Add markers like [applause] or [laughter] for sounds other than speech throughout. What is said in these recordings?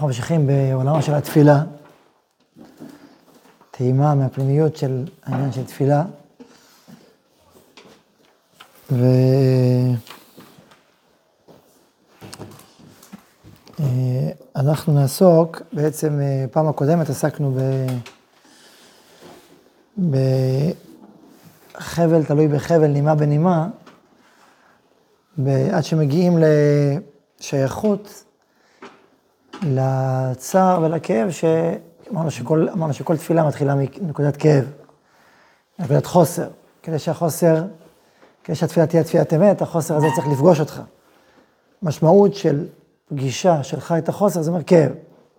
אנחנו ממשיכים בעולמה של התפילה, טעימה מהפנימיות של העניין של תפילה. ואנחנו נעסוק, בעצם פעם הקודמת עסקנו ב... בחבל תלוי בחבל, נימה בנימה, עד שמגיעים לשייכות לצער ולכאב, שאמרנו שכל, אמרנו שכל תפילה מתחילה מנקודת כאב, נקודת חוסר, כדי שהחוסר, כדי שהתפילה תהיה תפילת אמת, החוסר הזה צריך לפגוש אותך. משמעות של פגישה שלך את החוסר, זה אומר כאב.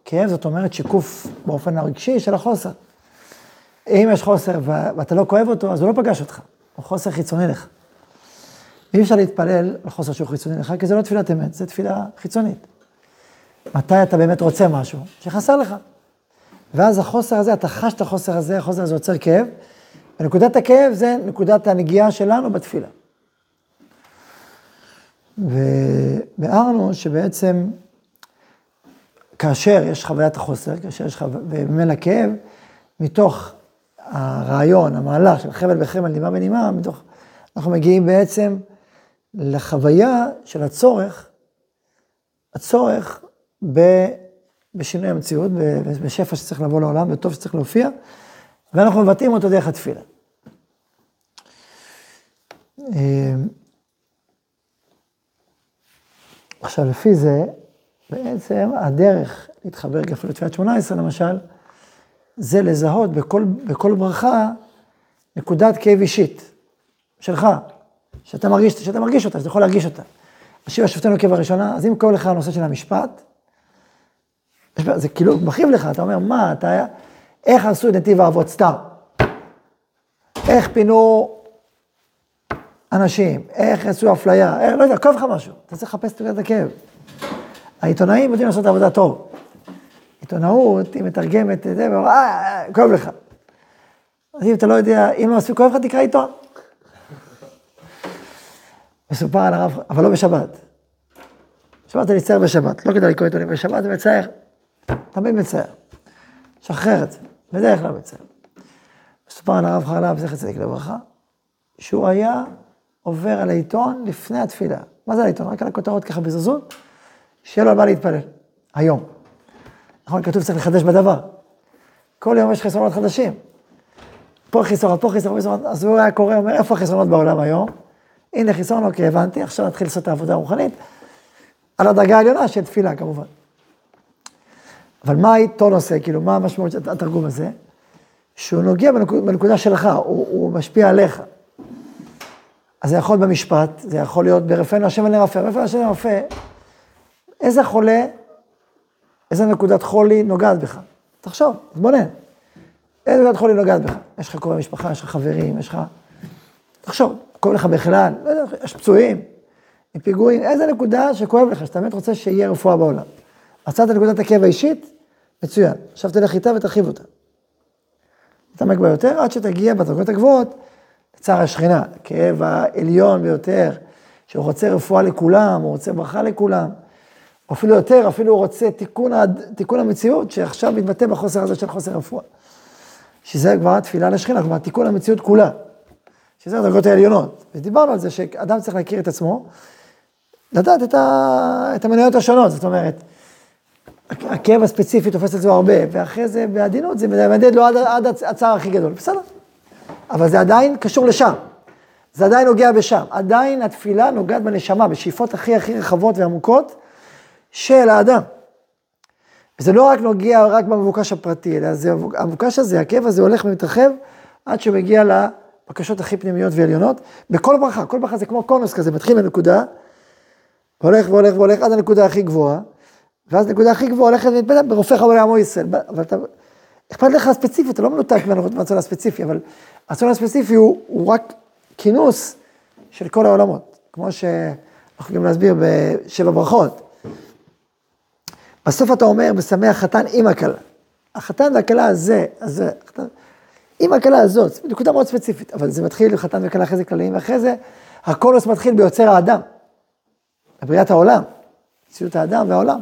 כאב זאת אומרת שיקוף באופן הרגשי של החוסר. אם יש חוסר ואתה לא כואב אותו, אז הוא לא פגש אותך, הוא חוסר חיצוני לך. אי אפשר להתפלל על חוסר שהוא חיצוני לך, כי זה לא תפילת אמת, זה תפילה חיצונית. מתי אתה באמת רוצה משהו? שחסר לך. ואז החוסר הזה, אתה חש את החוסר הזה, החוסר הזה יוצר כאב, ונקודת הכאב זה נקודת הנגיעה שלנו בתפילה. וביארנו שבעצם כאשר יש חוויית החוסר, כאשר יש חוויית, וממילא כאב, מתוך הרעיון, המהלך של חבל בחבל, נימה בנימה, מתוך, אנחנו מגיעים בעצם לחוויה של הצורך, הצורך בשינוי המציאות, בשפע שצריך לבוא לעולם, וטוב שצריך להופיע, ואנחנו מבטאים אותו דרך התפילה. אמ, עכשיו, לפי זה, בעצם הדרך להתחבר אפילו לתפילת שמונה עשרה למשל, זה לזהות בכל, בכל ברכה נקודת כאב אישית שלך, שאתה מרגיש, שאתה מרגיש אותה, שאתה יכול להרגיש אותה. השיבה שופטנו כאב הראשונה, אז אם כואב לך הנושא של המשפט, זה כאילו מכאיב לך, אתה אומר, מה, אתה, איך עשו את נתיב האבות סתם? איך פינו אנשים, איך עשו אפליה, איך, לא יודע, כואב לך משהו, אתה צריך לחפש את הכאב. העיתונאים יודעים לעשות את העבודה טוב. עיתונאות, היא מתרגמת את זה, ואומרת, אה, אה, כואב לך. אז אם אתה לא יודע, אם לא מספיק כואב לך, תקרא עיתון. מסופר על הרב, אבל לא בשבת. בשבת אני אצייר בשבת, לא כדאי לקרוא עיתונים בשבת, זה מצער. תמיד מצער. שחרר את זה, בדרך כלל מצער. מסופר על הרב חרל"פ, זכר צדיק לברכה, שהוא היה עובר על העיתון לפני התפילה. מה זה העיתון? רק על הכותרות ככה בזזות, שיהיה לו על מה להתפלל. היום. נכון, כתוב צריך לחדש בדבר. כל יום יש חסרונות חדשים. פה חיסרונות, פה חיסרונות, חיסרונות, אז הוא היה קורא, אומר, איפה החסרונות בעולם היום? הנה חיסרון, אוקיי, הבנתי, עכשיו נתחיל לעשות את העבודה הרוחנית, על הדרגה העליונה של תפילה כמובן. אבל מה העיתון עושה, כאילו, מה המשמעות של התרגום הזה? שהוא נוגע בנקודה, בנקודה שלך, הוא, הוא משפיע עליך. אז זה יכול להיות במשפט, זה יכול להיות ברפאנו השם ונרפא, רפאנו השם ונרפא. איזה חולה, איזה נקודת חולי נוגעת בך? תחשוב, תתבונן. איזה נקודת חולי נוגעת בך? יש לך קרובי משפחה, יש לך חברים, יש לך... תחשוב, כואב לך בכלל, לא יודע, יש פצועים, פיגועים, איזה נקודה שכואב לך, שאתה באמת רוצה שיהיה רפואה בעולם. מצאת נקודת הכאב האישית, מצוין. עכשיו תלך איתה ותרחיב אותה. תתעמק בה יותר עד שתגיע בדרגות הגבוהות לצער השכינה, הכאב העליון ביותר, שהוא רוצה רפואה לכולם, הוא רוצה ברכה לכולם, אפילו יותר, אפילו הוא רוצה תיקון, תיקון המציאות, שעכשיו מתבטא בחוסר הזה של חוסר רפואה. שזה כבר התפילה לשכינה, כלומר תיקון המציאות כולה. שזה הדרגות העליונות. ודיברנו על זה שאדם צריך להכיר את עצמו, לדעת את, ה... את המניות השונות, זאת אומרת, הכאב הספציפי תופס את זה הרבה, ואחרי זה בעדינות זה מדד לו עד, עד הצער הכי גדול, בסדר. אבל זה עדיין קשור לשם. זה עדיין נוגע בשם. עדיין התפילה נוגעת בנשמה, בשאיפות הכי הכי רחבות ועמוקות של האדם. וזה לא רק נוגע רק במבוקש הפרטי, אלא זה, המבוקש הזה, הכאב הזה הולך ומתרחב עד שמגיע לבקשות הכי פנימיות ועליונות. בכל ברכה, כל ברכה זה כמו קונוס כזה, מתחיל בנקודה, והולך והולך והולך עד הנקודה הכי גבוהה. ואז נקודה הכי גבוהה הולכת ומתפתחת ברופאיך ולעמו ישראל. אבל אתה, אכפת לך ספציפית, אתה לא מנותק מהרצון הספציפי, אבל הרצון הספציפי הוא, הוא רק כינוס של כל העולמות, כמו שאנחנו יכולים להסביר בשבע ברכות. בסוף אתה אומר, משמח חתן עם הכלה. החתן והכלה הזה, הזה, החתן, עם הכלה הזאת, נקודה מאוד ספציפית, אבל זה מתחיל עם חתן וכלה אחרי זה כלליים, ואחרי זה הקולוס מתחיל ביוצר האדם, בבריאת העולם, מציאות האדם והעולם.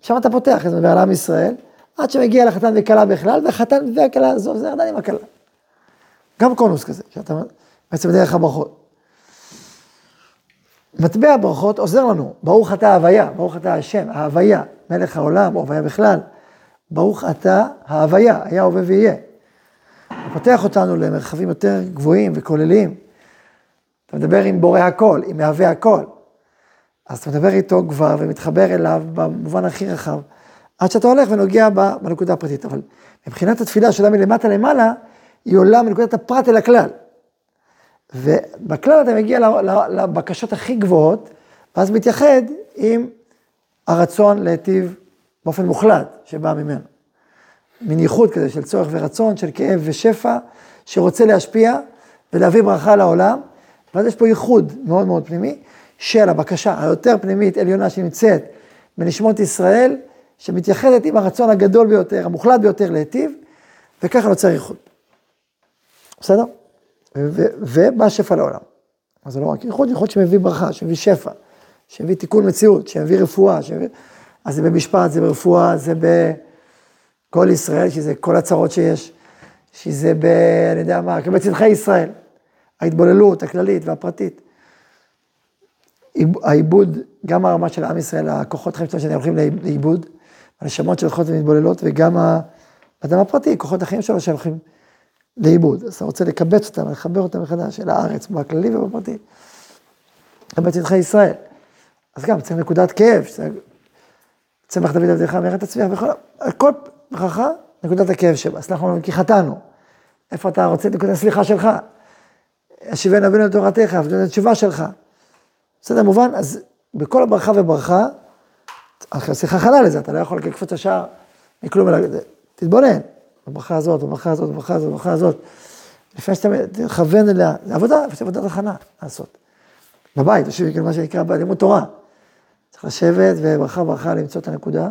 שם אתה פותח, זה מדבר על עם ישראל, עד שמגיע לחתן וכלה בכלל, והחתן והכלה, זו, זה עדיין עם הכלה. גם קונוס כזה, שאתה בעצם בדרך הברכות. מטבע הברכות עוזר לנו, ברוך אתה ההוויה, ברוך אתה השם, ההוויה, מלך העולם, או הוויה בכלל, ברוך אתה ההוויה, היה, הווה ויהיה. הוא פותח אותנו למרחבים יותר גבוהים וכוללים. אתה מדבר עם בורא הכל, עם מהווה הכל. אז אתה מדבר איתו כבר ומתחבר אליו במובן הכי רחב, עד שאתה הולך ונוגע בנקודה הפרטית. אבל מבחינת התפילה שעולה מלמטה למעלה, היא עולה מנקודת הפרט אל הכלל. ובכלל אתה מגיע לבקשות הכי גבוהות, ואז מתייחד עם הרצון להיטיב באופן מוחלט שבא ממנו. מין ייחוד כזה של צורך ורצון, של כאב ושפע, שרוצה להשפיע ולהביא ברכה לעולם, ואז יש פה ייחוד מאוד מאוד פנימי של הבקשה היותר פנימית, עליונה, שנמצאת בנשמות ישראל, שמתייחדת עם הרצון הגדול ביותר, המוחלט ביותר להיטיב, וככה נוצר ייחוד. בסדר? ובא שפע לעולם. אז זה לא רק ייחוד, ייחוד שמביא ברכה, שמביא שפע, שמביא תיקון מציאות, שמביא רפואה, שמביא... אז זה במשפט, זה ברפואה, זה בכל ישראל, שזה כל הצרות שיש, שזה ב... אני יודע מה, בצדחי ישראל. ההתבוללות הכללית והפרטית. העיבוד, גם הרמה של עם ישראל, הכוחות חיים שלנו שהולכים לאיבוד, הנשמות שהולכות ומתבוללות, וגם האדם הפרטי, כוחות החיים שלו שהולכים לאיבוד. אז אתה רוצה לקבץ אותם, לחבר אותם מחדש אל הארץ, בכללי ובפרטי. גם בצדחי ישראל. אז גם צריך נקודת כאב, צמח דוד עבדך מרד תצליח בכל, כל ברכה, נקודת הכאב שבה. סלח לנו כי חטאנו. איפה אתה רוצה את נקודת הסליחה שלך? השיבנו אבינו לתורתך, עבדו את התשובה שלך. בסדר, מובן? אז בכל הברכה וברכה, סליחה חלה לזה, אתה לא יכול לקפוץ השער מכלום אלא, תתבונן, בברכה הזאת, בברכה הזאת, בברכה הזאת, בברכה הזאת. לפני שאתה תכוון אליה, זה עבודה, יש עבודת הכנה לעשות. בבית, יושבים כאילו מה שנקרא בלימוד תורה. צריך לשבת וברכה ברכה למצוא את הנקודה.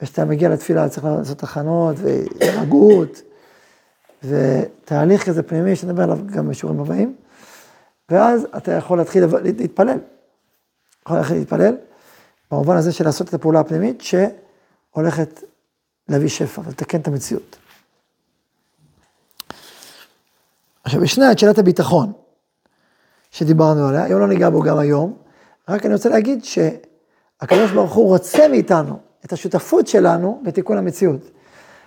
וכשאתה מגיע לתפילה צריך לעשות הכנות והירגעות. ותהליך כזה פנימי, שנדבר עליו גם בשיעורים הבאים, ואז אתה יכול להתחיל להתפלל. יכול להתחיל להתפלל, במובן הזה של לעשות את הפעולה הפנימית, שהולכת להביא שפע ולתקן את המציאות. עכשיו, ישנה את שאלת הביטחון, שדיברנו עליה, היום לא ניגע בו גם היום, רק אני רוצה להגיד שהקדוש ברוך הוא רוצה מאיתנו את השותפות שלנו בתיקון המציאות.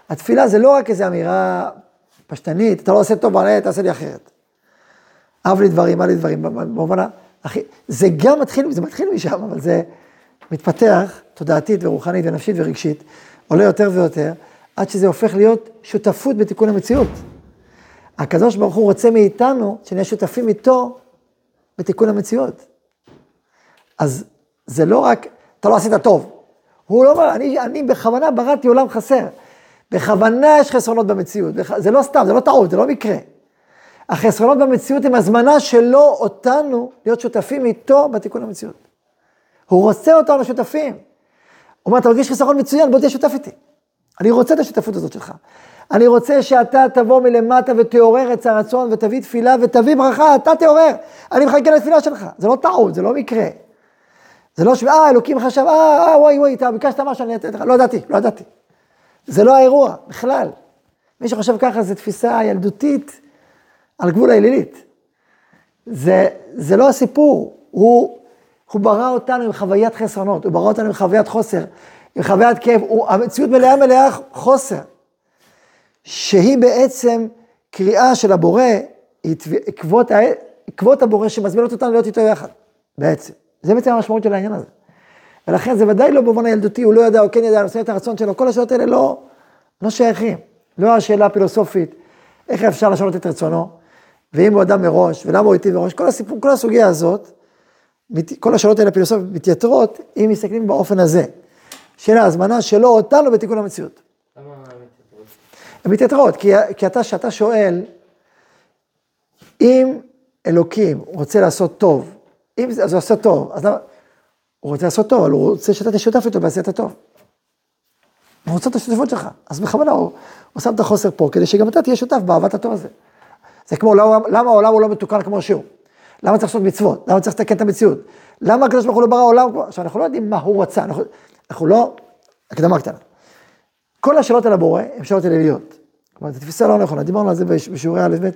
התפילה זה לא רק איזו אמירה פשטנית, אתה לא עושה טוב בעלי, תעשה לי אחרת. אב לי דברים, אב לי דברים, במובן זה גם מתחיל, זה מתחיל משם, אבל זה מתפתח תודעתית ורוחנית ונפשית ורגשית, עולה יותר ויותר, עד שזה הופך להיות שותפות בתיקון המציאות. הקדוש ברוך הוא רוצה מאיתנו שנהיה שותפים איתו בתיקון המציאות. אז זה לא רק, אתה לא עשית טוב. הוא לא אומר, אני, אני בכוונה בראתי עולם חסר. בכוונה יש חסרונות במציאות, זה לא סתם, זה לא טעות, זה לא מקרה. החסרונות במציאות הם הזמנה שלו אותנו להיות שותפים איתו בתיקון המציאות. הוא רוצה אותנו שותפים. הוא אומר, אתה מרגיש חסרון מצוין, בוא תהיה שותף איתי. אני רוצה את השותפות הזאת שלך. אני רוצה שאתה תבוא מלמטה ותעורר את הרצון ותביא תפילה ותביא ברכה, אתה תעורר. אני מחכה לתפילה שלך. זה לא טעות, זה לא מקרה. זה לא ש... אה, אלוקים חשב, אה, אה, וואי, וואי, אתה ביקשת משהו, אני אתן לך. לא ידעתי, לא ידעתי. זה לא האירוע, בכלל. מי שחושב ככה זה תפיסה ילדותית על גבול האלילית. זה, זה לא הסיפור, הוא, הוא ברא אותנו עם חוויית חסרונות, הוא ברא אותנו עם חוויית חוסר, עם חוויית כאב, הוא, המציאות מלאה מלאה חוסר, שהיא בעצם קריאה של הבורא, עקבות, עקבות הבורא שמזמינות אותנו להיות איתו יחד, בעצם. זה בעצם המשמעות של העניין הזה. ולכן זה ודאי לא במובן הילדותי, הוא לא יודע או כן יודע, עושה את הרצון שלו, כל השאלות האלה לא, לא שייכים. לא השאלה הפילוסופית, איך אפשר לשנות את רצונו, ואם הוא אדם מראש, ולמה הוא איתי מראש, כל הסיפור, כל הסוגיה הזאת, כל השאלות האלה הפילוסופיות מתייתרות, אם מסתכלים באופן הזה, של ההזמנה שלו אותנו בתיקון המציאות. למה מתייתרות? הן מתייתרות, כי, כי אתה, כשאתה שואל, אם אלוקים רוצה לעשות טוב, אם זה, אז הוא עושה טוב, אז למה... הוא רוצה לעשות טוב, אבל הוא רוצה שאתה תשותף איתו בעשיית הטוב. הוא רוצה את השותפות שלך, אז בכוונה הוא, הוא שם את החוסר פה, כדי שגם אתה תהיה שותף באהבת הטוב הזה. זה כמו, למה, למה העולם הוא לא מתוקן כמו שהוא? למה צריך לעשות מצוות? למה צריך לתקן את המציאות? למה הקדוש ברוך הוא לא ברא עולם? עכשיו, אנחנו לא יודעים מה הוא רצה, אנחנו, אנחנו לא, הקדמה קטנה. כל השאלות על הבורא הן שאלות אליליות. כלומר, זו תפיסה לא נכונה, דיברנו על זה בשיעורי א' ב',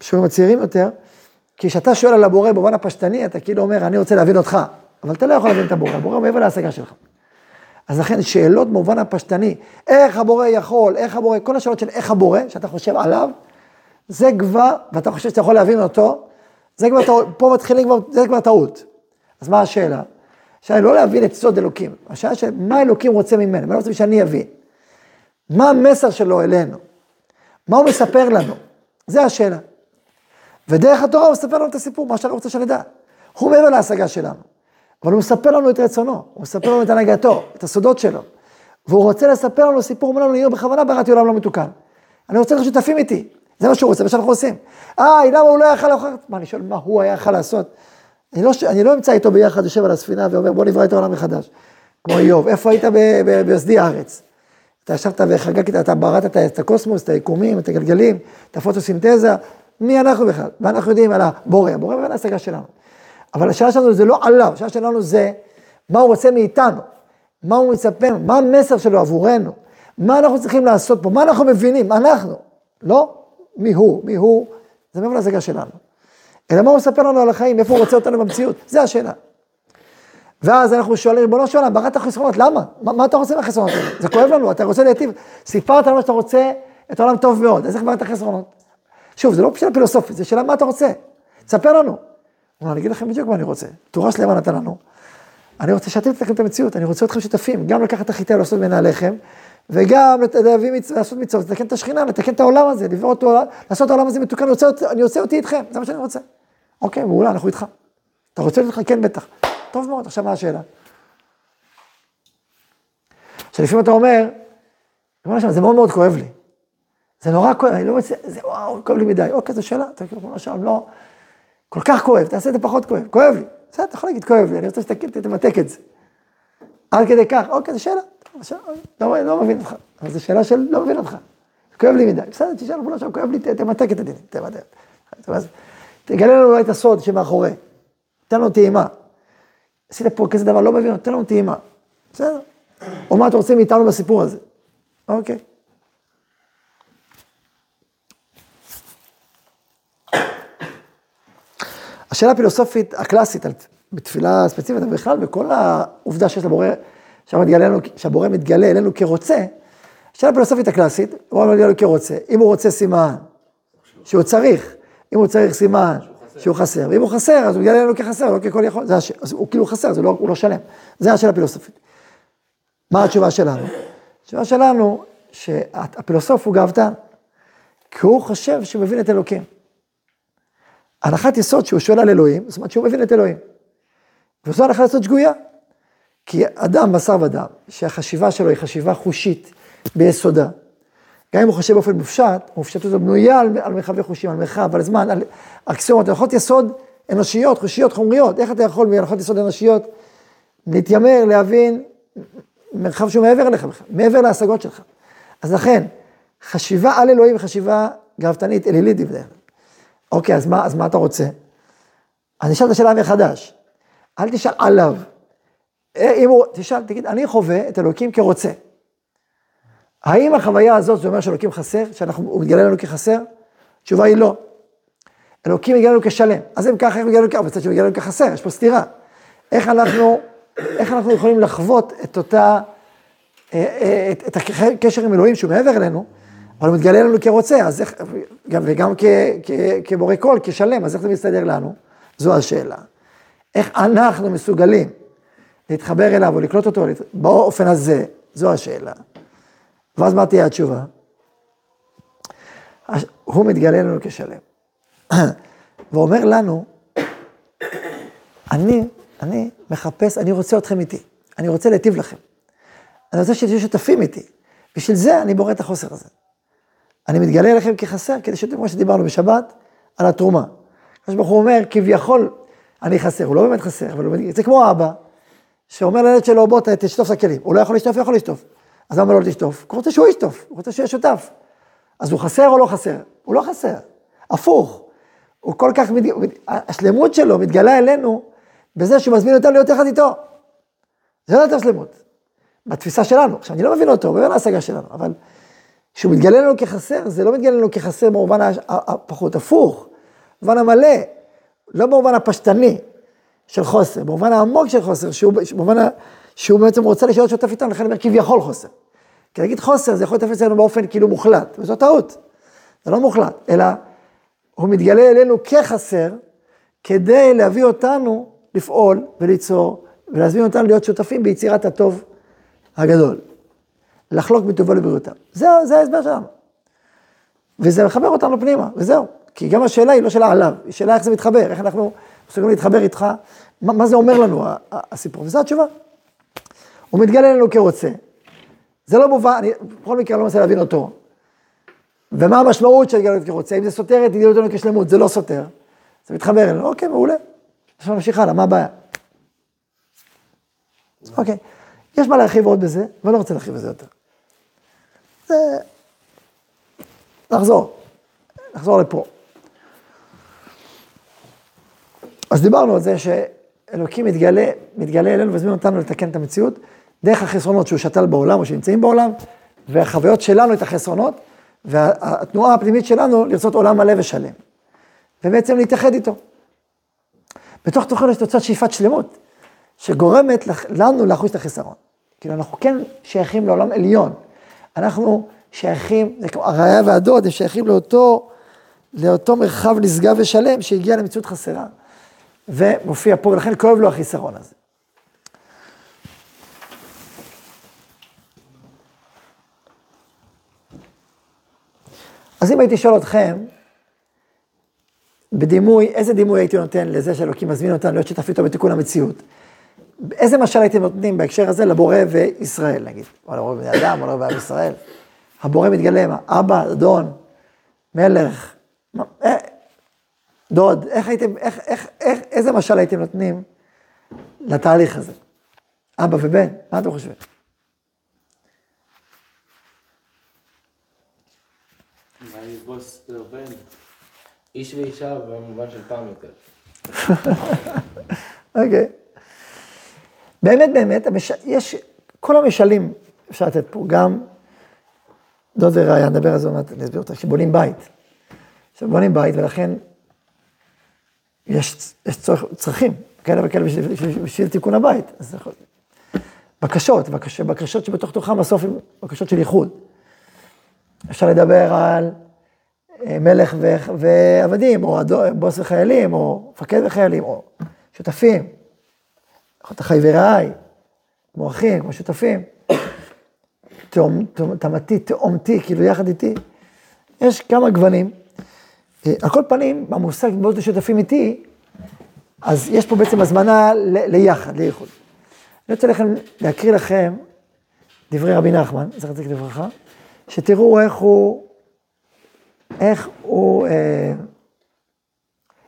בשיעורים הצעירים יותר, כי כשאתה שואל על הבורא במובן הפשטני, אתה כאילו אומר, אני רוצה להבין אותך, אבל אתה לא יכול להבין את הבורא, הבורא מעבר להשגה שלך. אז לכן, שאלות במובן הפשטני, איך הבורא יכול, איך הבורא, כל השאלות של איך הבורא, שאתה חושב עליו, זה כבר, ואתה חושב שאתה יכול להבין אותו, זה כבר, פה מתחילים כבר, זה כבר טעות. אז מה השאלה? השאלה היא לא להבין את סוד אלוקים, השאלה של מה אלוקים רוצה ממנו, מה רוצה שאני אבין. מה המסר שלו אלינו? מה הוא מספר לנו? זה השאלה. ודרך התורה הוא מספר לנו את הסיפור, מה שאני רוצה שנדע. הוא מעבר להשגה שלנו, אבל הוא מספר לנו את רצונו, הוא מספר לנו את הנהגתו, את הסודות שלו. והוא רוצה לספר לנו סיפור, הוא אומר לנו, בכוונה בראתי עולם לא מתוקן. אני רוצה להיות שותפים איתי, זה מה שהוא רוצה, מה שאנחנו עושים. אה, למה הוא לא יכל לאכול? מה, אני שואל, מה הוא היה יכול לעשות? אני לא, אני לא אמצא איתו ביחד, יושב על הספינה ואומר, בוא נברא את העולם מחדש. כמו איוב, איפה היית בשדה הארץ? אתה ישבת וחגגת, אתה בראת את הקוסמוס, את היקומים, את הגלגלים, את הפוטוסינתזה, מי אנחנו בכלל? מה אנחנו יודעים על הבורא? הבורא באמת ההשגה שלנו. אבל השאלה שלנו זה לא עליו, השאלה שלנו זה מה הוא רוצה מאיתנו, מה הוא מצפה, מה המסר שלו עבורנו, מה אנחנו צריכים לעשות פה, מה אנחנו מבינים, אנחנו, לא מי הוא, מי הוא, זה מעבר להשגה שלנו. אלא מה הוא מספר לנו על החיים, איפה הוא רוצה אותנו במציאות, זה השאלה. ואז אנחנו שואלים, ריבונו של עולם, בראת חסרונות, למה? מה, מה אתה רוצה מהחסרונות האלה? זה כואב לנו, אתה רוצה להיטיב, סיפרת לנו שאתה רוצה את העולם טוב מאוד, אז איך בראת חסרונות? שוב, זה לא שאלה פילוסופית, זה שאלה מה אתה רוצה, תספר לנו. הוא אומר, אני אגיד לכם בדיוק מה אני רוצה, תורה שלמה נתן לנו, אני רוצה שאתם תתקנו את המציאות, אני רוצה אתכם שותפים, גם לקחת את החיטה ולעשות ממנה לחם, וגם להביא, לעשות מצוות, לתקן את השכינה, לתקן את העולם הזה, לברוא אותו, לעשות את העולם הזה מתוקן, אני רוצה, אני רוצה אותי איתכם, זה מה שאני רוצה. אוקיי, מעולה, אנחנו איתך. אתה רוצה להיות איתך? כן, בטח. טוב מאוד, עכשיו מה השאלה? עכשיו לפעמים אתה אומר, זה מאוד מאוד כואב לי. זה נורא כואב, אני לא מצליח, זה וואו, כואב לי מדי. אוקיי, זו שאלה, אתה כאילו, שם לא, כל כך כואב, תעשה את זה פחות כואב, כואב לי. בסדר, אתה יכול להגיד כואב לי, אני רוצה שתמתק את זה. עד כדי כך, אוקיי, זו שאלה, לא, לא מבין אותך, אבל זו שאלה של לא מבין אותך. כואב לי מדי, בסדר, תשאל, בוא נשאר, כואב לי, תמתק את הדין. תגלה לנו את הסוד שמאחורי, תן לנו טעימה. עשית פה כזה דבר, לא מבין, תן לנו טעימה. בסדר. או מה אתה רוצה מאיתנו בסיפור הזה. אוקיי. השאלה הפילוסופית הקלאסית, בתפילה ספציפית, אבל בכלל בכל העובדה שיש לבורא, שהבורא מתגלה אלינו כרוצה, השאלה הפילוסופית הקלאסית, הוא מתגלה אלינו כרוצה. אם הוא רוצה סימן שהוא צריך, אם הוא צריך סימן שהוא חסר, ואם הוא חסר, אז הוא מתגלה אלינו כחסר, לא ככל יכול, זה הש... אז הוא כאילו חסר, זה לא, הוא לא שלם. זה השאלה הפילוסופית. מה התשובה שלנו? התשובה שלנו, שהפילוסוף הוא גאוותן, כי הוא חושב שהוא מבין את אלוקים. הנחת יסוד שהוא שואל על אלוהים, זאת אומרת שהוא מבין את אלוהים. וזו הנחת יסוד שגויה. כי אדם בשר ודם, שהחשיבה שלו היא חשיבה חושית ביסודה, גם אם הוא חושב באופן מופשט, מופשטות בנויה על, על מרחבי חושים, על מרחב, על זמן, על אקסיומות, הנחות יסוד אנושיות, חושיות, חומריות. איך אתה יכול מהנחות יסוד אנושיות להתיימר, להבין מרחב שהוא מעבר אליך בכלל, מעבר להשגות שלך. אז לכן, חשיבה על אלוהים חשיבה גאוותנית, אלילית בדרך. אוקיי, אז מה, אז מה אתה רוצה? אני אשאל את השאלה מחדש. אל תשאל עליו. אה, אם הוא, תשאל, תגיד, אני חווה את אלוקים כרוצה. האם החוויה הזאת, זה אומר שאלוקים חסר, שהוא מתגלה לנו כחסר? התשובה היא לא. אלוקים מתגלה לנו כשלם. אז אם ככה, איך מתגלה לנו ככה? בצד שמתגלה לנו כחסר, יש פה סתירה. איך אנחנו, איך אנחנו יכולים לחוות את אותה, אה, אה, את, את הקשר עם אלוהים שהוא מעבר אלינו, אבל הוא מתגלה לנו כרוצה, אז איך, גם, וגם כ, כ, כבורא קול, כשלם, אז איך זה מסתדר לנו? זו השאלה. איך אנחנו מסוגלים להתחבר אליו או לקלוט אותו באופן הזה, זו השאלה. ואז מה תהיה התשובה? הוא מתגלה לנו כשלם. [clears throat] ואומר לנו, אני, אני מחפש, אני רוצה אתכם איתי, אני רוצה להיטיב לכם. אני רוצה שתהיו שותפים איתי. בשביל זה אני בורא את החוסר הזה. אני מתגלה אליכם כחסר, כדי שאתם, כמו שדיברנו בשבת, על התרומה. הקדוש ברוך הוא אומר, כביכול, אני חסר, הוא לא באמת חסר, אבל הוא, זה כמו אבא, שאומר לילד שלו, בוא תשטוף את הכלים, הוא לא יכול לשטוף, הוא יכול לשטוף. אז למה לא לשטוף? הוא רוצה שהוא ישטוף, הוא רוצה שהוא יהיה שותף. אז הוא חסר או לא חסר? הוא לא חסר, הפוך. הוא כל כך, מת... השלמות שלו מתגלה אלינו בזה שהוא מזמין אותנו להיות יחד איתו. זה לא יותר שלמות. בתפיסה שלנו. עכשיו, אני לא מבין אותו, מעבר להשגה שלנו, אבל כשהוא מתגלה לנו כחסר, זה לא מתגלה לנו כחסר במובן הפחות הפוך, במובן המלא, לא במובן הפשטני של חוסר, במובן העמוק של חוסר, שהוא, במובן ה, שהוא בעצם רוצה להישאר שותף איתנו, לכן אני אומר כביכול חוסר. כי להגיד חוסר זה יכול להיות אצלנו באופן כאילו מוחלט, וזו טעות, זה לא מוחלט, אלא הוא מתגלה אלינו כחסר, כדי להביא אותנו לפעול וליצור, ולהזמין אותנו להיות שותפים ביצירת הטוב הגדול. לחלוק בטובו לבריאותם. זה, זה ההסבר שלנו. וזה מחבר אותנו פנימה, וזהו. כי גם השאלה היא לא שאלה עליו, היא שאלה איך זה מתחבר, איך אנחנו מסוגלים להתחבר איתך, מה, מה זה אומר לנו הסיפור, וזו התשובה. הוא מתגלה לנו כרוצה. זה לא מובן, אני בכל מקרה לא מנסה להבין אותו. ומה המשמעות של התגלות כרוצה, אם זה סותר את התגלות כשלמות, זה לא סותר, זה מתחבר אלינו, אוקיי, מעולה. עכשיו נמשיך הלאה, מה הבעיה? אוקיי, יש מה להרחיב עוד בזה, ואני לא רוצה להרחיב בזה יותר. זה... נחזור, נחזור לפה. אז דיברנו על זה שאלוקים מתגלה, מתגלה אלינו והזמין אותנו לתקן את המציאות, דרך החסרונות שהוא שתל בעולם או שנמצאים בעולם, והחוויות שלנו את החסרונות, והתנועה הפנימית שלנו לרצות עולם מלא ושלם. ובעצם להתאחד איתו. בתוך תוכנו יש תוצאת שאיפת שלמות, שגורמת לנו להחוש את החסרון. כאילו אנחנו כן שייכים לעולם עליון. אנחנו שייכים, הראיה והדוד, הם שייכים לאותו, לאותו מרחב נשגב ושלם שהגיע למציאות חסרה. ומופיע פה, ולכן כואב לו החיסרון הזה. אז אם הייתי שואל אתכם, בדימוי, איזה דימוי הייתי נותן לזה שאלוקים מזמין אותנו להיות שותפים איתו בתיקון המציאות? איזה משל הייתם נותנים בהקשר הזה לבורא וישראל, נגיד? או לבורא בני אדם, או לבורא ישראל? הבורא מתגלה? אבא, אדון, מלך, דוד, איך הייתם, איך, איך, איך, איזה משל הייתם נותנים לתהליך הזה? אבא ובן, מה אתם חושבים? איש ואישה במובן של פעם יותר. [laughs] אוקיי. באמת, באמת, המש... יש, כל המשלים אפשר לתת פה, גם דוד וראיה, נדבר על זה, אני אסביר אותה, שבונים בית. עכשיו בונים בית, ולכן יש, יש צורך, צרכים כאלה וכאלה בשביל, בשביל, בשביל תיקון הבית. אז יכול... בקשות, בקשות, בקשות שבתוך תוכם בסוף הן בקשות של איחוד. אפשר לדבר על אה, מלך ו- ועבדים, או בוס וחיילים, או מפקד וחיילים, או שותפים. אחות אחי ורעי, כמו אחים, כמו שותפים. תאמתי, תאומתי, כאילו יחד איתי. יש כמה גוונים. אה, על כל פנים, במושג מאוד שותפים איתי, אז יש פה בעצם הזמנה ל- ליחד, לייחוד. אני רוצה לכם, להקריא לכם דברי רבי נחמן, זכר צדיק לברכה, שתראו איך הוא איך הוא, אה,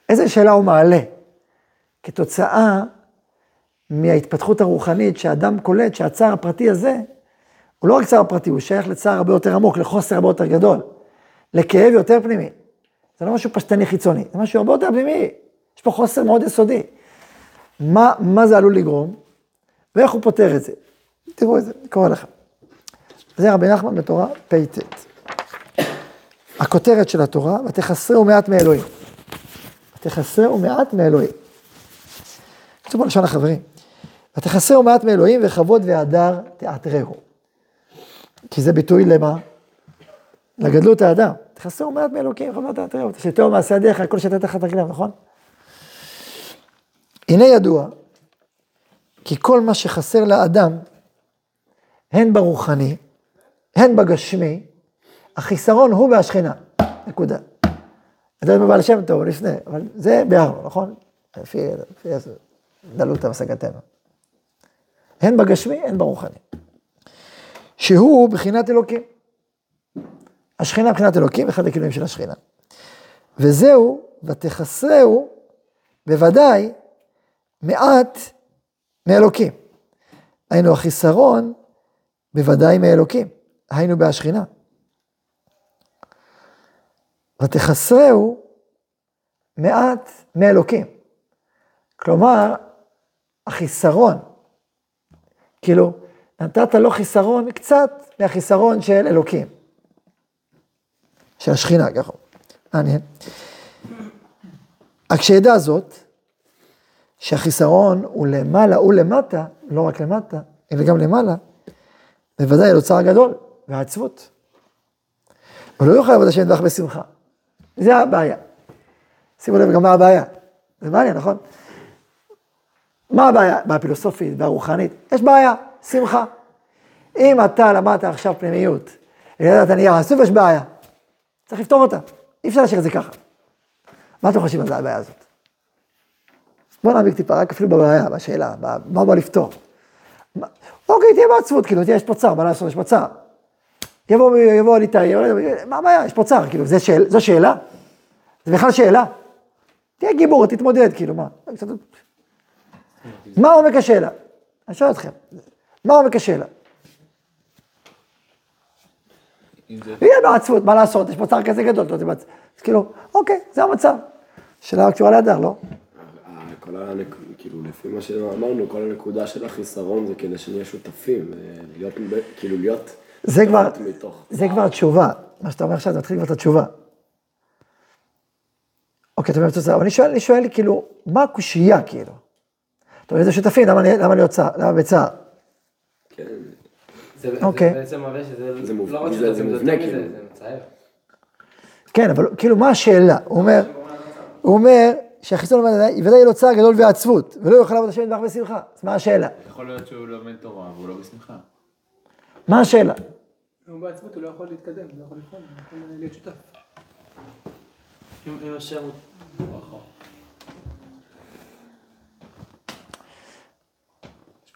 איזה שאלה הוא מעלה, כתוצאה מההתפתחות הרוחנית שאדם קולט שהצער הפרטי הזה, הוא לא רק צער פרטי, הוא שייך לצער הרבה יותר עמוק, לחוסר הרבה יותר גדול, לכאב יותר פנימי. זה לא משהו פשטני חיצוני, זה משהו הרבה יותר פנימי, יש פה חוסר מאוד יסודי. מה, מה זה עלול לגרום, ואיך הוא פותר את זה. תראו את זה, אני קורא לכם. זה רבי נחמן בתורה פ"ט. הכותרת של התורה, ותחסרהו מעט מאלוהים. ותחסרהו מעט מאלוהים. כתוב פה לשון החברים. ותחסרהו מעט מאלוהים וכבוד והדר תעטרהו. כי זה ביטוי למה? לגדלות האדם. תחסרהו מעט מאלוקים, וכבוד תעטרהו. תשתהו מעשה ידיך, הכל שתה תחת רגליו, נכון? הנה ידוע, כי כל מה שחסר לאדם, הן ברוחני, הן בגשמי, החיסרון הוא והשכינה, נקודה. זה בבעל שם טוב לפני, אבל זה ביארנו, נכון? לפי, לפי דלות השגתנו. הן בגשמי, הן ברוחני. שהוא בחינת אלוקים. השכינה בחינת אלוקים, אחד הכינויים של השכינה. וזהו, ותחסרהו, בוודאי, מעט מאלוקים. היינו החיסרון, בוודאי מאלוקים. היינו בהשכינה. ותחסרהו מעט מאלוקים. כלומר, החיסרון, כאילו, נתת לו חיסרון קצת מהחיסרון של אלוקים. של השכינה, ככה. מעניין. רק שידע זאת, שהחיסרון הוא למעלה ולמטה, לא רק למטה, אלא גם למעלה, בוודאי על אוצר גדול ועצבות. אבל לא יוכל לעבוד השם ידבח בשמחה. זה הבעיה. שימו לב גם מה הבעיה. זה מעניין, נכון? מה הבעיה? בפילוסופית, ברוחנית. יש בעיה, שמחה. אם אתה למדת עכשיו פנימיות, וידעת נייר הסוף, יש בעיה. צריך לפתור אותה. אי אפשר להשאיר את זה ככה. מה אתם חושבים על זה, הבעיה הזאת? בוא נעמיק טיפה, רק אפילו בבעיה, בשאלה, מה בא לפתור. אוקיי, תהיה בעצבות, כאילו, תהיה, יש פה צער, מה לעשות, יש פה צער. יבוא, יבוא ליטאי, מה הבעיה, יש פה צער, כאילו, זה שאל, זו שאלה? זה בכלל שאלה? תהיה גיבור, תתמודד, כאילו, מה? מה עומק השאלה? אני שואל אתכם, מה עומק השאלה? יהיה בעצבות, מה לעשות, יש פה צער כזה גדול, אתה יודע, אז כאילו, אוקיי, זה המצב. שאלה קשורה להדר, לא? כל הנק... כאילו, לפי מה שאמרנו, כל הנקודה של החיסרון זה כדי שנהיה שותפים, להיות, כאילו, להיות... זה כבר, זה כבר התשובה, מה שאתה אומר עכשיו, זה מתחיל כבר את התשובה. אוקיי, אתה אומר, אבל אני שואל, אני שואל, כאילו, מה הקושייה, כאילו? אתה אומר, זה שותפים, למה, למה להיות צער, למה בצער? כן. זה, אוקיי. זה בעצם מראה שזה זה מוב- לא רק זה- שזה זה זה מובנה, כאילו. זה מצער. כן, אבל כאילו, מה השאלה? הוא אומר, הוא אומר שהחיסון ודאי יהיה לו צער גדול ועצבות, ולא יוכל לעבוד השם יתברך בשמחה. אז מה השאלה? יכול להיות שהוא לומד תורה והוא לא בשמחה. מה השאלה? הוא בעצמות, הוא לא יכול להתקדם, הוא לא יכול לפעול, הוא לא יכול להיות שותף. אם השם הוא...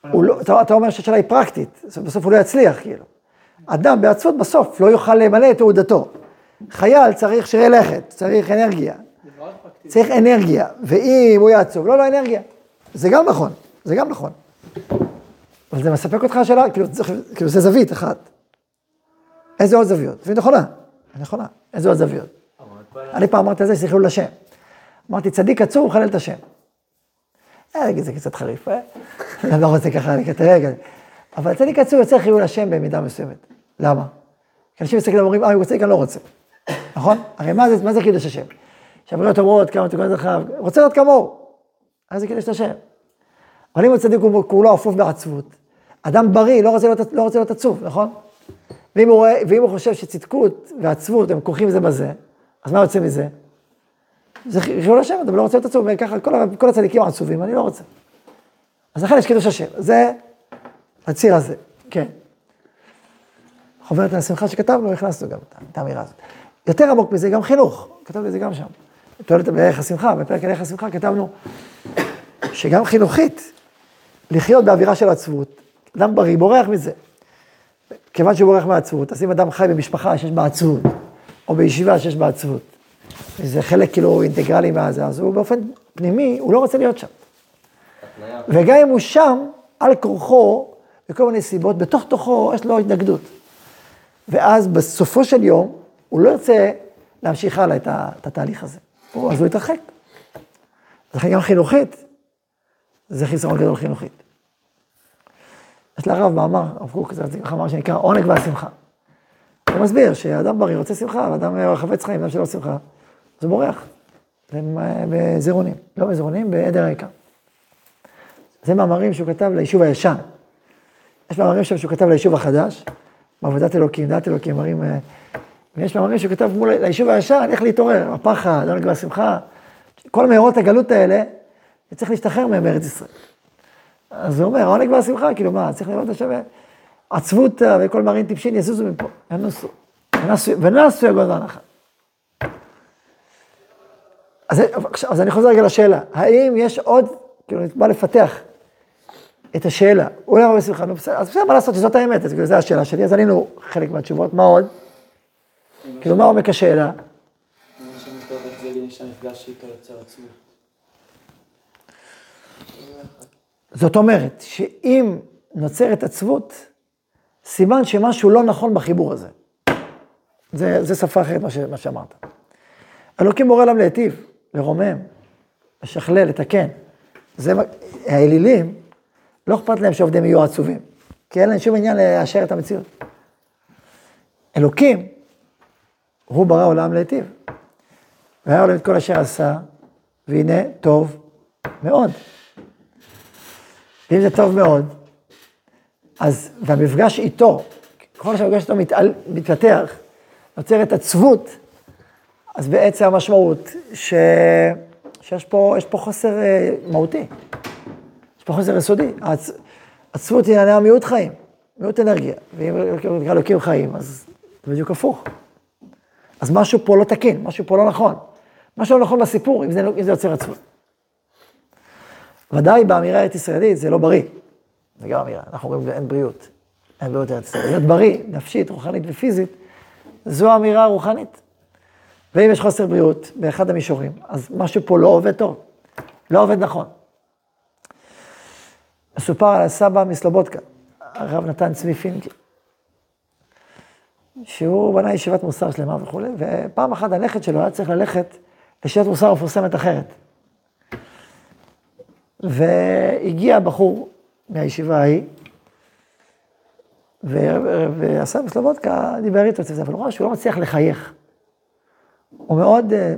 לא, אתה, אתה אומר שהשאלה היא פרקטית, בסוף הוא לא יצליח, כאילו. אדם בעצבות בסוף לא יוכל למלא את תעודתו. חייל צריך שיהיה לכת, צריך אנרגיה. צריך אנרגיה, ואם הוא יעצוב, לא, לא אנרגיה. זה גם נכון, זה גם נכון. אבל זה מספק אותך השאלה, כאילו, כאילו זה זווית אחת. איזה עוד זוויות? זווית נכונה, נכונה. איזה עוד זוויות? אני פעם אמרתי על זה שצריך חילול השם. אמרתי, צדיק עצור, הוא מחלל את השם. אה, זה קצת חריף, אה? [laughs] אני לא רוצה ככה לקטרג. אבל צדיק עצור יוצא חילול השם במידה מסוימת. למה? כי אנשים מסתכלים ואומרים, אה, הוא רוצה, אני לא רוצה. נכון? הרי מה זה, קידוש השם? שהבריות אומרות, כמה תקונות לך, רוצה להיות כמוהו. אז זה קידוש השם. אבל אם הצדיק הוא כולו אפוף בעצבות, אדם בריא לא רוצה להיות, לא רוצה להיות עצוב, נכון? ואם הוא, רואה, ואם הוא חושב שצדקות ועצבות הם כרוכים זה בזה, אז מה יוצא מזה? זה חילול השם, אתה לא רוצה להיות עצוב, וככה כל, כל הצדיקים עצובים, אני לא רוצה. אז לכן יש קידוש השם, זה הציר הזה, כן. חוברת השמחה שכתבנו, הכנסנו גם את האמירה הזאת. יותר עמוק מזה, גם חינוך, כתבנו את זה גם שם. תועלת בערך השמחה, בפרק על ערך השמחה כתבנו שגם חינוכית, לחיות באווירה של עצבות, אדם בריא בורח מזה. כיוון שהוא בורח מעצבות, אז אם אדם חי במשפחה שיש בה עצבות, או בישיבה שיש בה עצבות, וזה חלק כאילו אינטגרלי מהזה, אז הוא באופן פנימי, הוא לא רוצה להיות שם. וגם אם הוא שם, על כורחו, בכל מיני סיבות, בתוך תוכו יש לו התנגדות. ואז בסופו של יום, הוא לא ירצה להמשיך הלאה את, ה, את התהליך הזה. הוא, אז הוא יתרחק. אז לכן גם חינוכית, זה חיסרון גדול חינוכית. יש לרב מאמר, הרב קוק, זה מאמר שנקרא עונג והשמחה. הוא מסביר שאדם בריא רוצה שמחה, ואדם חפץ חיים, אדם שלא שמחה, אז הוא בורח. זה בזירונים, לא בזירונים, בעדר העיקר. זה מאמרים שהוא כתב ליישוב הישן. יש מאמרים שם שהוא כתב ליישוב החדש, בעבודת אלוקים, דעת אלוקים. אה, ויש מאמרים שהוא כתב מול ליישוב הישן, איך להתעורר, הפחד, העונג והשמחה. כל מאורות הגלות האלה, צריך להשתחרר מהם בארץ ישראל. אז הוא אומר, העונג והשמחה, כאילו מה, צריך לראות השם, עצבות אה, וכל מראים טיפשים יזוזו מפה, ינוסו, ונסו- יגון והנחה. אז, אז אני חוזר רגע לשאלה, האם יש עוד, כאילו, אני בא לפתח את השאלה, אולי הרבה שמחה, נו בסדר, אז בסדר, מה לעשות, שזאת האמת, אז כאילו, זו השאלה שלי, אז ענינו חלק מהתשובות, מה עוד? כאילו, מה עומק השאלה? זאת אומרת, שאם נוצרת עצבות, סימן שמשהו לא נכון בחיבור הזה. זה, זה שפה אחרת מה, ש, מה שאמרת. אלוקים בורא להם להיטיב, לרומם, לשכלל, לתקן. זה, האלילים, לא אכפת להם שעובדים יהיו עצובים. כי אין להם שום עניין לאשר את המציאות. אלוקים, הוא ברא עולם להיטיב. והיה עולם את כל אשר עשה, והנה טוב מאוד. ואם זה טוב מאוד, אז, והמפגש איתו, ככל שהמפגש איתו מתפתח, נוצרת עצבות, אז בעצם המשמעות ש... שיש פה, פה חוסר אה, מהותי, יש פה חוסר יסודי. עצבות היא עניין מיעוט חיים, מיעוט אנרגיה, ואם נקרא אלוקים חיים, אז זה בדיוק הפוך. אז משהו פה לא תקין, משהו פה לא נכון. משהו לא נכון בסיפור, אם זה, אם זה יוצר עצבות. ודאי באמירה הארץ ישראלית זה לא בריא. זה גם אמירה, אנחנו אומרים אין בריאות. אין בריאות ארץ ישראלית. להיות בריא, נפשית, רוחנית ופיזית, זו אמירה רוחנית. ואם יש חוסר בריאות באחד המישורים, אז משהו פה לא עובד טוב, לא עובד נכון. מסופר על הסבא מסלובודקה, הרב נתן צבי פינקי, שהוא בנה ישיבת מוסר שלמה וכולי, ופעם אחת הנכד שלו היה צריך ללכת לישיבת מוסר מפורסמת אחרת. והגיע בחור מהישיבה ההיא, והסבא סלובודקה דיבר איתו, אבל הוא ראה שהוא לא מצליח לחייך. הוא מאוד, אה,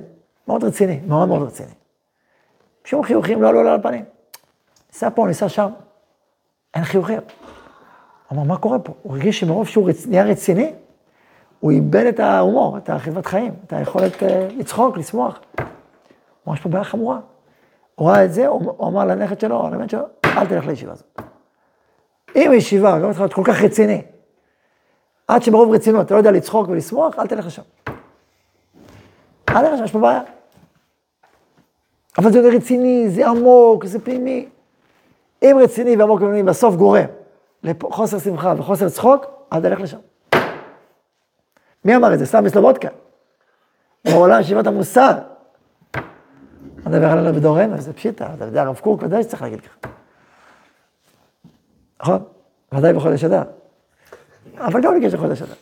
מאוד רציני, מאוד מאוד רציני. שום חיוכים לא עלו לו על הפנים. ניסה פה, ניסה שם, אין חיוכים. אמר, מה קורה פה? הוא הרגיש שמרוב שהוא רצ... נהיה רציני, הוא איבד את ההומור, את החלבת חיים, את היכולת uh, לצחוק, לשמוח. הוא אמר, יש פה בעיה חמורה. הוא ראה את זה, הוא, הוא אמר לנכד שלו, לבן שלו, אל תלך לישיבה הזאת. אם ישיבה, גם צריכה להיות כל כך רציני, עד שמרוב רצינות אתה לא יודע לצחוק ולשמוח, אל תלך לשם. תלך לשם, יש פה בעיה. אבל זה רציני, זה עמוק, זה פנימי. אם רציני ועמוק ופנימי בסוף גורם לחוסר שמחה וחוסר צחוק, אל תלך לשם. מי אמר את זה? סתם מסלובודקה. בעולם ישיבת המוסר. אני מדבר עלינו בדורנו, זה פשיטה, אתה יודע, הרב קוק ודאי שצריך להגיד ככה. נכון? ודאי בחודש אדר. אבל גם בקשר לחודש אדר.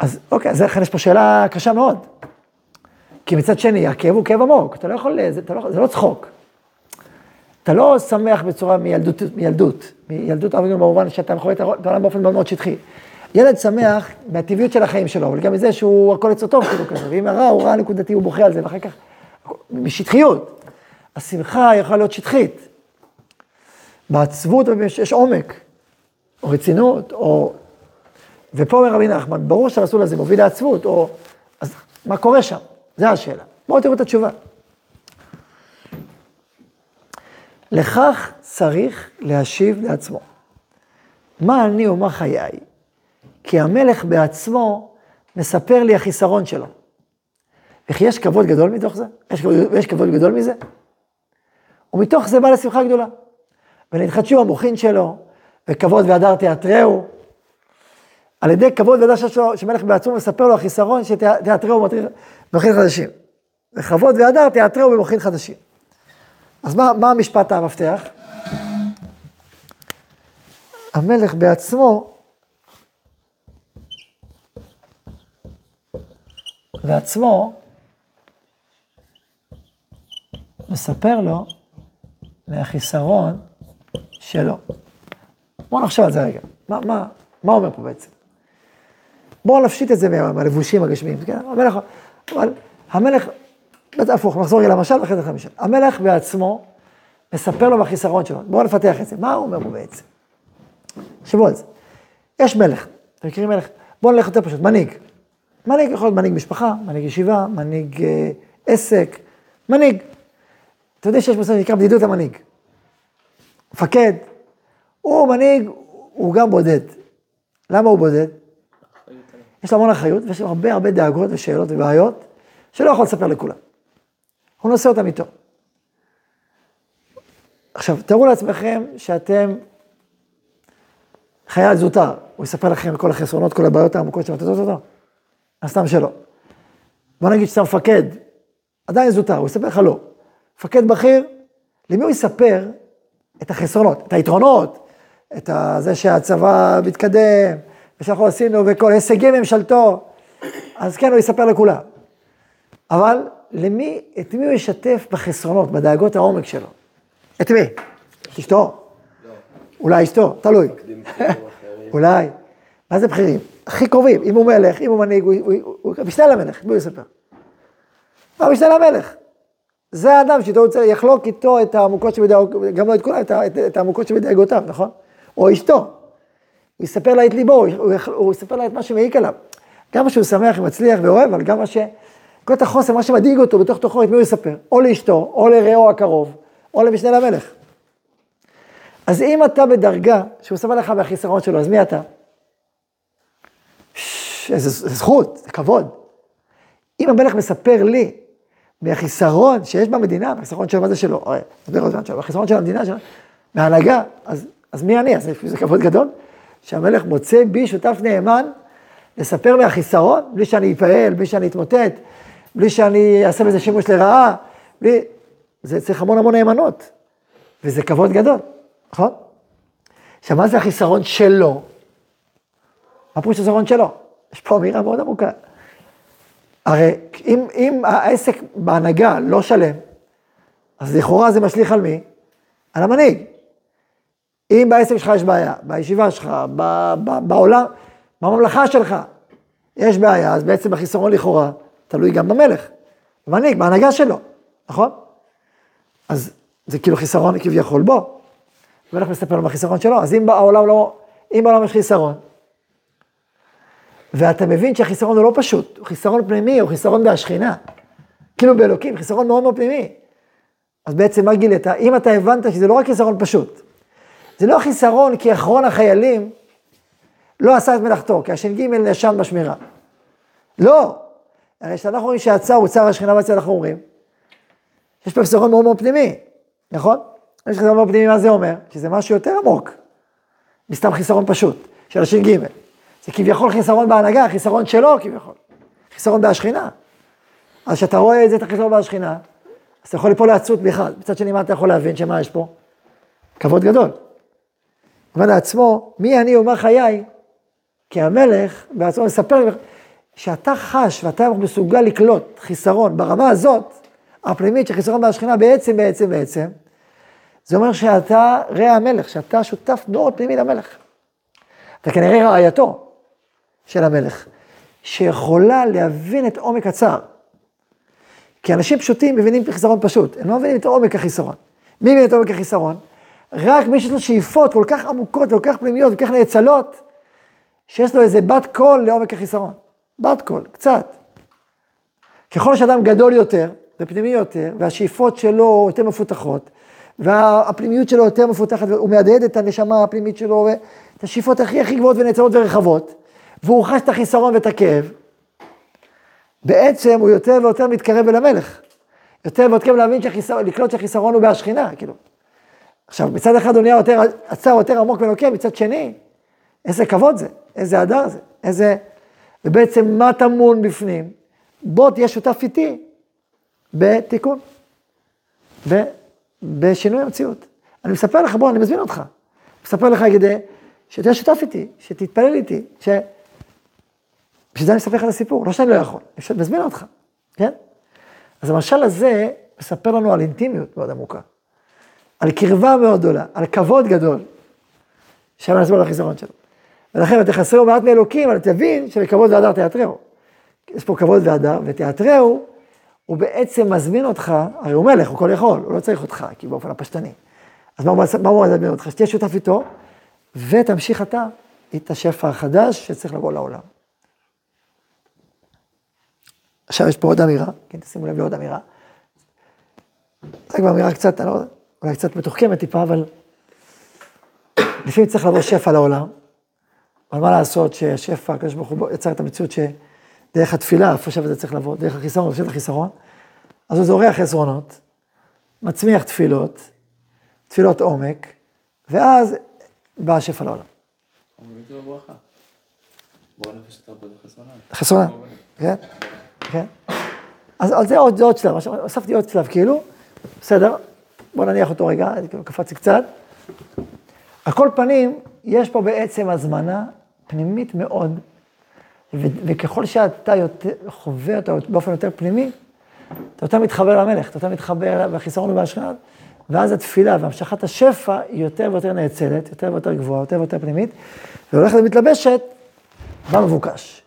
אז אוקיי, אז לכן יש פה שאלה קשה מאוד. כי מצד שני, הכאב הוא כאב עמוק, אתה לא יכול, זה, אתה לא, זה לא צחוק. אתה לא שמח בצורה מילדות, מילדות, מילדות אבינו במובן שאתה יכול את העולם באופן מאוד מאוד שטחי. ילד שמח מהטבעיות של החיים שלו, אבל גם מזה שהוא הכל טוב, כאילו כזה, ואם הרע הוא רע נקודתי, הוא בוכה על זה, ואחר כך, בשטחיות. השמחה יכולה להיות שטחית. בעצבות יש עומק, או רצינות, או... ופה אומר רבי נחמן, ברור שהמסלול הזה מוביל לעצבות, או... אז מה קורה שם? זו השאלה. בואו תראו את התשובה. לכך צריך להשיב לעצמו. מה אני ומה חיי? כי המלך בעצמו מספר לי החיסרון שלו. וכי יש כבוד גדול מתוך זה? יש, יש כבוד גדול מזה? ומתוך זה בא לשמחה גדולה. ונתחדשו המוחין שלו, וכבוד והדר תיאטרהו. על ידי כבוד שלו, שמלך בעצמו מספר לו החיסרון שתיאטרהו במוחין חדשים. וכבוד והדר תיאטרהו במוחין חדשים. אז מה, מה המשפט המפתח? המלך בעצמו בעצמו מספר לו מהחיסרון שלו. בואו נחשוב על זה רגע. מה, מה, מה אומר פה בעצם? בואו נפשיט את זה מהלבושים הגשמיים. כן? המלך, אבל המלך, הפוך, נחזור רגע למשל ואחרי זה חמישה. המלך בעצמו מספר לו מהחיסרון שלו. בואו נפתח את זה. מה הוא אומר פה בעצם? תחשבו על זה. יש מלך, אתם מכירים מלך? בואו נלך יותר פשוט, מנהיג. מנהיג יכול להיות מנהיג משפחה, מנהיג ישיבה, מנהיג אה, עסק, מנהיג. אתה יודע שיש מושג שנקרא בדידות המנהיג. מפקד, הוא מנהיג, הוא גם בודד. למה הוא בודד? יש לו המון אחריות, ויש לו הרבה הרבה דאגות ושאלות ובעיות, שלא יכול לספר לכולם. הוא נושא אותם איתו. עכשיו, תארו לעצמכם שאתם חייל זוטר, הוא יספר לכם כל החסרונות, כל הבעיות העמוקות שאתם מטטות אותו? הסתם שלא. בוא נגיד שאתה מפקד, עדיין זוטר, הוא יספר לך לא. מפקד בכיר, למי הוא יספר את החסרונות, את היתרונות, את זה שהצבא מתקדם, ושאנחנו עשינו, וכל הישגי ממשלתו, אז כן, הוא יספר לכולם. אבל למי, את מי הוא ישתף בחסרונות, בדאגות העומק שלו? את מי? את אשתו? אולי אשתו, תלוי. [laughs] אולי. מה זה בכירים? הכי קרובים, אם הוא מלך, אם הוא מנהיג, הוא- הוא הוא- הוא משנה למלך, בואו יספר. מה משנה למלך? זה האדם שאיתו הוא צריך לחלוק איתו את העמוקות שבדאג, גם לא את כולם, את העמוקות שבדאגותיו, נכון? או אשתו. הוא יספר לה את ליבו, הוא, הוא, הוא יספר לה את מה שמעיק עליו. גם מה שהוא שמח ומצליח ואוהב, אבל גם מה ש... כל את החוסן, מה שמדאיג אותו בתוך תוכו, את מי הוא יספר? או לאשתו, או לרעהו הקרוב, או למשנה למלך. אז אם אתה בדרגה שהוא מספר לך מהחיסרון שלו, אז מי אתה? ש- איזה זכות, זה כבוד. אם המלך מספר לי מהחיסרון שיש במדינה, מהחיסרון שלו, מה זה עוד מעט שלו, החיסרון של המדינה, של... מההנהגה, אז, אז מי אני? אז זה כבוד גדול, שהמלך מוצא בי שותף נאמן לספר מהחיסרון, בלי שאני אפעל, בלי שאני אתמוטט, בלי שאני אעשה בזה שימוש לרעה, בלי... זה צריך המון המון נאמנות, וזה כבוד גדול, נכון? עכשיו, מה זה החיסרון שלו? מה פירוש החיסרון שלו? יש פה אמירה מאוד עמוקה. הרי אם, אם העסק בהנהגה לא שלם, אז לכאורה זה משליך על מי? על המנהיג. אם בעסק שלך יש בעיה, בישיבה שלך, ב, ב, בעולם, בממלכה שלך, יש בעיה, אז בעצם החיסרון לכאורה תלוי גם במלך, במנהיג, בהנהגה שלו, נכון? אז זה כאילו חיסרון כביכול בו. המלך מספר לו מהחיסרון שלו, אז אם בעולם לא, אם בעולם יש חיסרון, ואתה מבין שהחיסרון הוא לא פשוט, הוא חיסרון פנימי, הוא חיסרון בהשכינה. כאילו באלוקים, חיסרון מאוד מאוד פנימי. אז בעצם מה גילית? אם אתה הבנת שזה לא רק חיסרון פשוט, זה לא חיסרון כי אחרון החיילים לא עשה את מלאכתו, כי הש"ג נאשם בשמירה. לא. הרי כשאנחנו אומרים שהצער הוא צער השכינה בעצם אנחנו אומרים, יש פה חיסרון מאוד מאוד פנימי, נכון? יש חיסרון מאוד פנימי, מה זה אומר? שזה משהו יותר עמוק, מסתם חיסרון פשוט, של הש"ג. זה כביכול חיסרון בהנהגה, חיסרון שלו כביכול. חיסרון בהשכינה. אז כשאתה רואה את זה, את החיסרון בהשכינה, אז אתה יכול ליפול לעצות בכלל. מצד שני, מה אתה יכול להבין? שמה יש פה? כבוד גדול. אומר לעצמו, מי אני ומה חיי? כי המלך בעצמו מספר שאתה חש ואתה מסוגל לקלוט חיסרון ברמה הזאת, הפנימית של חיסרון בהשכינה, בעצם, בעצם, בעצם, זה אומר שאתה רע המלך, שאתה שותף מאוד פנימי למלך. אתה כנראה רעייתו של המלך, שיכולה להבין את עומק הצער. כי אנשים פשוטים מבינים חיסרון פשוט, הם לא מבינים את עומק החיסרון. מי מבין את עומק החיסרון? רק מי שיש לו שאיפות כל כך עמוקות וכל כך פנימיות וכל כך נאצלות, שיש לו איזה בת קול לעומק החיסרון. בת קול, קצת. ככל שאדם גדול יותר ופנימי יותר, והשאיפות שלו יותר מפותחות, והפנימיות שלו יותר מפותחת, והוא מהדהד את הנשמה הפנימית שלו, ואת השאיפות הכי הכי גבוהות ונאצלות ורחבות, והוא חש את החיסרון ואת הכאב, בעצם הוא יותר ויותר מתקרב אל המלך. יותר ויותר להבין שהחיסרון, לקלוט שהחיסרון הוא בהשכינה, כאילו. עכשיו, מצד אחד הוא נהיה יותר, הצער יותר עמוק ונוקב, מצד שני, איזה כבוד זה, איזה הדר זה, איזה... ובעצם מה טמון בפנים? בוא תהיה שותף איתי בתיקון, ב, בשינוי המציאות. אני מספר לך, בוא, אני מזמין אותך. מספר לך כדי שתהיה שותף איתי, שתתפלל איתי, ש... בשביל זה אני מספר לך את הסיפור, לא שאני לא יכול, אני מזמין אותך, כן? אז המשל הזה מספר לנו על אינטימיות מאוד עמוקה, על קרבה מאוד גדולה, על כבוד גדול, מסביר על החיסרון שלו. ולכן ותחסרו מעט מאלוקים, אבל תבין שבכבוד והדר תיאטרהו. יש פה כבוד והדר, ותיאטרהו, הוא בעצם מזמין אותך, הרי הוא מלך, הוא כל יכול, הוא לא צריך אותך, כי באופן הפשטני. אז מה מה הוא מזמין אותך? שתהיה שותף איתו, ותמשיך אתה את השפע החדש שצריך לבוא לעולם. עכשיו יש פה עוד אמירה, כן, תשימו לב לעוד אמירה. זה כבר אמירה קצת, אני לא יודע, אולי קצת מתוחכמת טיפה, אבל לפעמים צריך לבוא שפע לעולם. אבל מה לעשות שהשפע, הקדוש ברוך הוא יצר את המציאות שדרך התפילה, איפה שזה צריך לבוא, דרך החיסרון, את החיסרון, אז הוא זורח חסרונות, מצמיח תפילות, תפילות עומק, ואז בא השפע לעולם. זה חסרונה. כן, כן. אז זה עוד, זה שלב, הוספתי עוד שלב, כאילו, בסדר, בוא נניח אותו רגע, קפצתי קצת. על כל פנים, יש פה בעצם הזמנה פנימית מאוד, ו- וככל שאתה יותר, חווה אותה באופן יותר פנימי, אתה יותר מתחבר למלך, אתה יותר מתחבר לחיסרון ובהשכנה, ואז התפילה והמשכת השפע היא יותר ויותר נאצלת, יותר ויותר גבוהה, יותר ויותר פנימית, והולכת ומתלבשת במבוקש.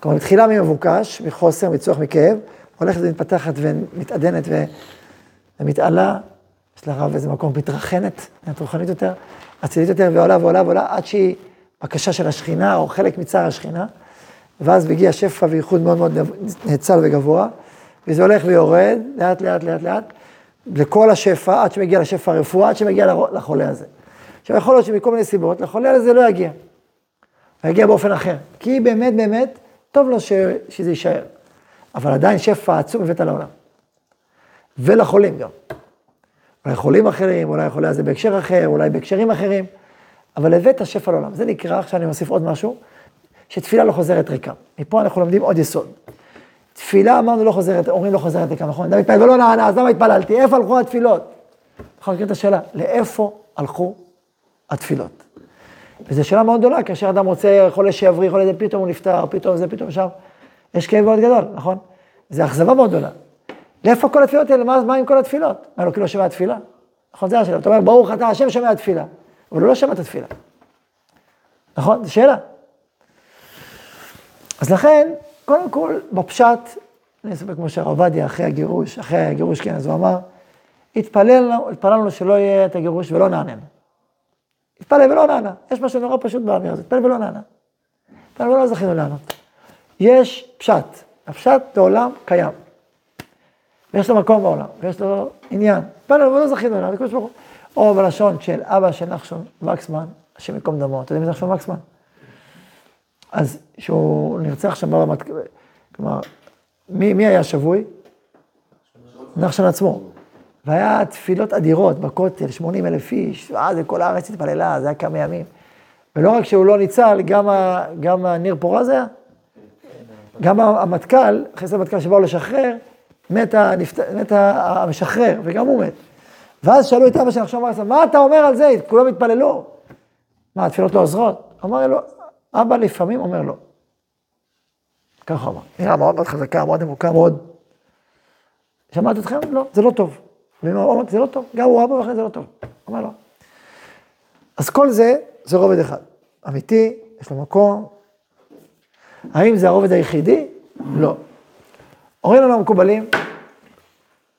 כלומר, מתחילה ממבוקש, מחוסר, מצורך, מכאב, הולכת ומתפתחת ומתעדנת. ומתעלה, לרב איזה מקום מתרחנת, נהיית רוחנית יותר, אצילית יותר, ועולה ועולה ועולה, עד שהיא בקשה של השכינה, או חלק מצער השכינה, ואז מגיע שפע וייחוד מאוד מאוד נאצל וגבוה, וזה הולך ויורד, לאט לאט לאט לאט, לכל השפע, עד שמגיע לשפע הרפואה, עד שמגיע לחולה הזה. עכשיו, יכול להיות שמכל מיני סיבות, לחולה הזה לא יגיע. הוא יגיע באופן אחר. כי באמת באמת, טוב לו ש... שזה יישאר. אבל עדיין שפע עצום הבאת לעולם. ולחולים גם. אולי חולים אחרים, אולי חולה הזה בהקשר אחר, אולי בהקשרים אחרים, אבל הבאת שפע לעולם. זה נקרא, עכשיו אני מוסיף עוד משהו, שתפילה לא חוזרת ריקה. מפה אנחנו לומדים עוד יסוד. תפילה אמרנו לא חוזרת, אומרים לא חוזרת ריקה, נכון? אדם מתפלל ולא נענה, אז למה התפללתי? איפה הלכו התפילות? נכון, מכיר את השאלה, לאיפה הלכו התפילות? וזו שאלה מאוד גדולה, כאשר אדם רוצה חולה שיבריא, חולה זה פתאום הוא נפטר, פתאום זה, פתאום שם, יש כאב מאוד גדול, נכון? זו אכזבה מאוד גדולה. לאיפה כל התפילות האלה? מה, מה עם כל התפילות? מה, לא כאילו שומע תפילה? נכון, זה השאלה. אתה אומר, ברוך אתה, השם שומע תפילה. אבל הוא לא שמע את התפילה. נכון? זו שאלה. אז לכן, קודם כל, בפשט, אני אספר כמו שהרב עובדיה, אחרי הגירוש, אחרי הגירוש, כן, אז הוא אמר, התפללנו, התפללנו שלא יהיה את הגירוש ולא נעננו. התפלל ולא נענה. יש משהו נורא פשוט באמירה הזאת, התפלל ולא נענה. התפלל ולא זכינו לענות. יש פשט, הפשט בעולם קיים. ויש לו מקום בעולם, ויש לו עניין. התפלל ולא זכינו לענות, או בלשון של אבא של נחשון וקסמן, השם ייקום דמו. אתה יודע מי זה נחשון וקסמן? אז שהוא נרצח שם ברמת, כלומר, מי, מי היה שבוי? נחשון עצמו. והיה תפילות אדירות בכותל, 80 אלף איש, ואז כל הארץ התפללה, זה היה כמה ימים. ולא רק שהוא לא ניצל, גם, ה, גם הניר פורז היה, גם המטכ"ל, זה המטכ"ל שבאו לשחרר, מת, הנפט... מת המשחרר, וגם הוא מת. ואז שאלו את אבא של נחשון ורסה, מה אתה אומר על זה? כולם התפללו. מה, התפילות לא עוזרות? אמר לו, אבא לפעמים אומר לא. ככה אמר. נראה מאוד מאוד חזקה, מאוד עמוקה, מאוד. שמעת אתכם? לא, זה לא טוב. ואמר, אמרתי, זה לא טוב, גם הוא אבא ואחרי זה לא טוב. אמר לו. אז כל זה, זה רובד אחד. אמיתי, יש לו מקום. האם זה הרובד היחידי? לא. אומרים לנו המקובלים,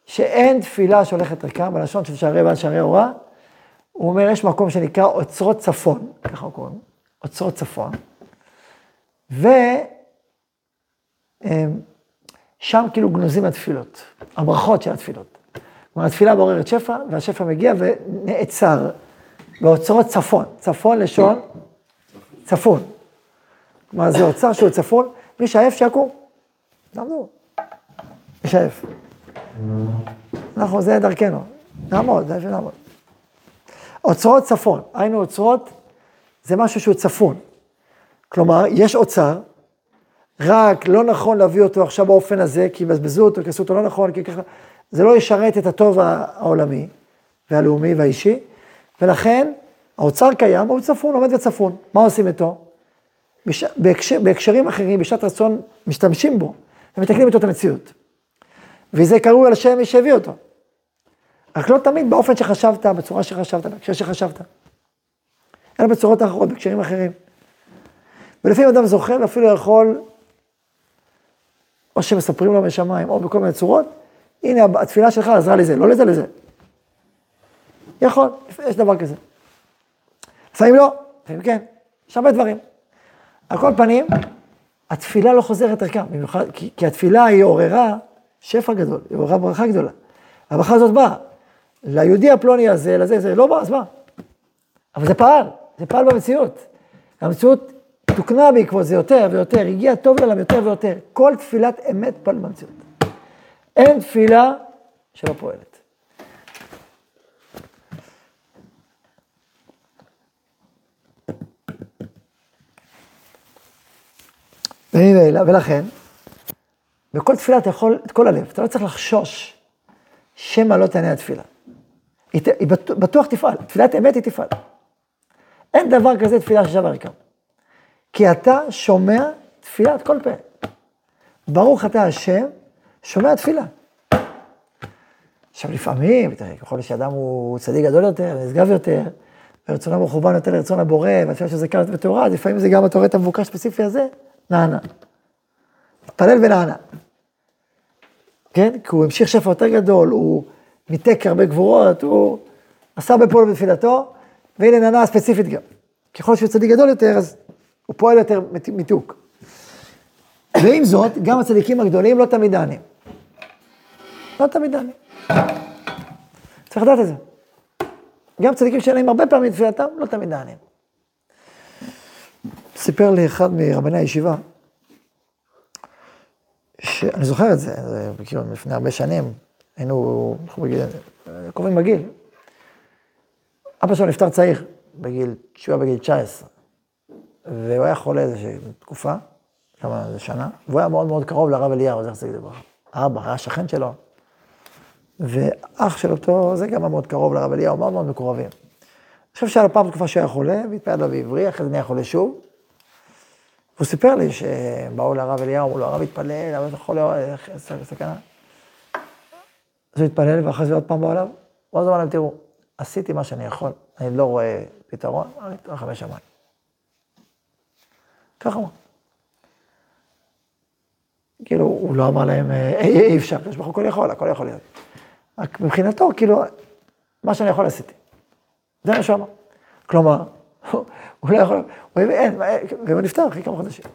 שאין תפילה שהולכת ריקה, בלשון של שערי בעל שערי אורה, הוא אומר, יש מקום שנקרא אוצרות צפון, ככה קוראים, אוצרות צפון, ושם כאילו גנוזים התפילות, הברכות של התפילות. כלומר, התפילה מעוררת שפע, והשפע מגיע ונעצר באוצרות צפון, צפון לשון צפון. כלומר, זה אוצר שהוא צפון, מי שעייף שיקום. תעמדו. שעייף. אנחנו, זה דרכנו. נעמוד, זה איפה נעמוד. אוצרות צפון, היינו אוצרות, זה משהו שהוא צפון. כלומר, יש אוצר, רק לא נכון להביא אותו עכשיו באופן הזה, כי יבזבזו אותו, כי עשו אותו לא נכון, כי ככה, זה לא ישרת את הטוב העולמי והלאומי והאישי, ולכן האוצר קיים, הוא צפון, עומד וצפון. מה עושים איתו? בש... בהקשר, בהקשרים אחרים, בשעת רצון, משתמשים בו, ומתקנים איתו את המציאות. וזה קרוי על שם מי שהביא אותו. רק לא תמיד באופן שחשבת, בצורה שחשבת, בהקשר שחשבת. אלא בצורות אחרות, בהקשרים אחרים. ולפעמים אדם זוכר, ואפילו יכול, או שמספרים לו משמיים, או בכל מיני צורות, הנה התפילה שלך עזרה לזה, לא לזה, לזה. יכול, יש דבר כזה. לפעמים לא, לפעמים כן, יש הרבה דברים. על כל פנים, התפילה לא חוזרת ערכה, במיוחד, כי, כי התפילה היא עוררה שפע גדול, היא עוררה ברכה גדולה. הברכה הזאת באה. ליהודי הפלוני הזה, לזה, זה לא בא, אז מה? אבל זה פעל, זה פעל במציאות. המציאות תוקנה בעקבות זה יותר ויותר, הגיע טוב לעולם יותר ויותר. כל תפילת אמת פעל במציאות. אין תפילה שלא פועלת. ולכן, בכל תפילה אתה יכול את כל הלב, אתה לא צריך לחשוש שמא לא תענה התפילה. היא, היא בטוח תפעל, תפילת אמת היא תפעל. אין דבר כזה תפילה ששווה ריקם. כי אתה שומע תפילת כל פה. ברוך אתה השם, שומע תפילה. עכשיו לפעמים, תראה, ככל שאדם הוא צדיק גדול יותר, נשגב יותר, ורצונו מכוון יותר לרצון הבורא, והתפילה שזה קרת ותאורה, אז לפעמים זה גם אתה רואה את המבוקש הספציפי הזה, נענה. מתפלל ונענה. כן? כי הוא המשיך שפע יותר גדול, הוא מיתק הרבה גבורות, הוא עשה הרבה פעולות בתפילתו, והנה נענה ספציפית גם. ככל שהוא צדיק גדול יותר, אז הוא פועל יותר מיתוק. ועם זאת, גם הצדיקים הגדולים לא תמיד נענים. לא תמיד נענים. צריך לדעת את זה. גם צדיקים להם הרבה פעמים תפילתם, לא תמיד נענים. סיפר לי אחד מרבני הישיבה, שאני זוכר את זה, זה כאילו לפני הרבה שנים, היינו, אנחנו בגיל, קרובים בגיל. אבא שלו נפטר צעיר, בגיל, כשהוא היה בגיל 19. והוא היה חולה איזושהי תקופה, כמה, איזה שנה, והוא היה מאוד מאוד קרוב לרב אליהו, זכר צדיק לברכה. אבא, היה שכן שלו. ואח של אותו, זה גם היה מאוד קרוב לרב אליהו, מאוד מאוד מקורבים. אני חושב שהיה לו פעם תקופה שהוא היה חולה, והתפעל לו בעברי, אחרי זה נהיה חולה שוב. והוא סיפר לי שבאו לרב אליהו, אמרו לו, הרב התפלל, הרב אתה חולה, איך, סכנה. אז הוא התפלל, ואחרי זה עוד פעם באו אליו, ואז הוא אמר להם, תראו, עשיתי מה שאני יכול, אני לא רואה פתרון, אני אתן לכם בשמיים. ככה הוא. כאילו, הוא לא אמר להם, "אה, אי, אפשר, יש הוא הכל יכול, הכל יכול להיות. רק מבחינתו, כאילו, מה שאני יכול עשיתי. זה מה שהוא אמר. כלומר, הוא לא יכול, הוא הבין, אין, והוא נפטר אחרי כמה חודשים.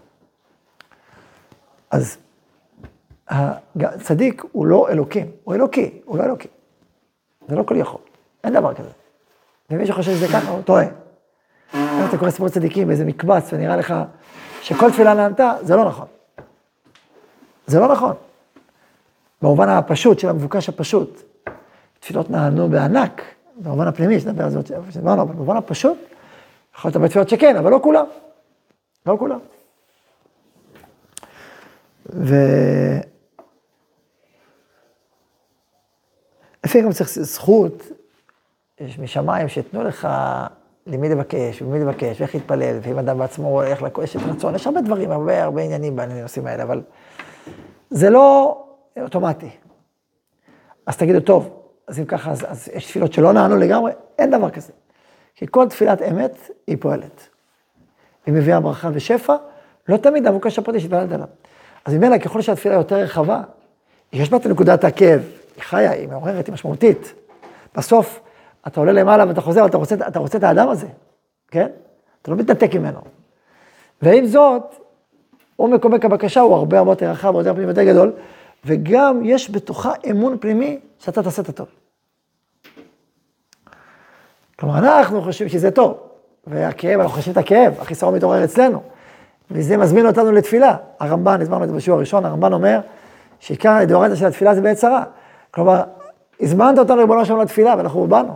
אז הצדיק הוא לא אלוקים, הוא אלוקי, הוא לא אלוקי. זה לא כל יכול, אין דבר כזה. ומי שחושב שזה ככה, הוא טועה. אם אתה קורא סיפור צדיקים באיזה מקבץ ונראה לך שכל תפילה נענתה, זה לא נכון. זה לא נכון. במובן הפשוט של המבוקש הפשוט, תפילות נענו בענק, במובן הפנימי, שנדבר על זה, שדיברנו, אבל במובן הפשוט, הרבה תפילות שכן, אבל לא כולם. לא כולם. ו... לפעמים גם צריך זכות, יש משמיים שייתנו לך למי לבקש, ומי לבקש, ואיך להתפלל, ואם אדם בעצמו הולך לקושש רצון, יש הרבה דברים, הרבה הרבה עניינים בנושאים האלה, אבל זה לא אוטומטי. אז תגידו, טוב, אז אם ככה, אז, אז יש תפילות שלא נענו לגמרי, אין דבר כזה. כי כל תפילת אמת היא פועלת. היא מביאה ברכה ושפע, לא תמיד המבוקש הפרטי שהתפללת עליו. אז ממילא, ככל שהתפילה יותר רחבה, יש בה את נקודת הכאב, היא חיה, היא מעוררת, היא משמעותית. בסוף, אתה עולה למעלה ואתה חוזר, אתה רוצה, אתה רוצה את האדם הזה, כן? אתה לא מתנתק ממנו. ועם זאת, עומק עומק הבקשה הוא הרבה הרבה יותר רחב, הרבה יותר פנימי יותר גדול, וגם יש בתוכה אמון פנימי שאתה תעשה את הטוב. כלומר, אנחנו חושבים שזה טוב, והכאב, אנחנו חושבים את הכאב, החיסרון מתעורר אצלנו, וזה מזמין אותנו לתפילה. הרמב"ן, הסברנו את זה בשיעור הראשון, הרמב"ן אומר שעיקר הדאורייתא של התפילה זה בעת צרה. כלומר, הזמנת אותנו ריבונו שלום לתפילה, ואנחנו באנו.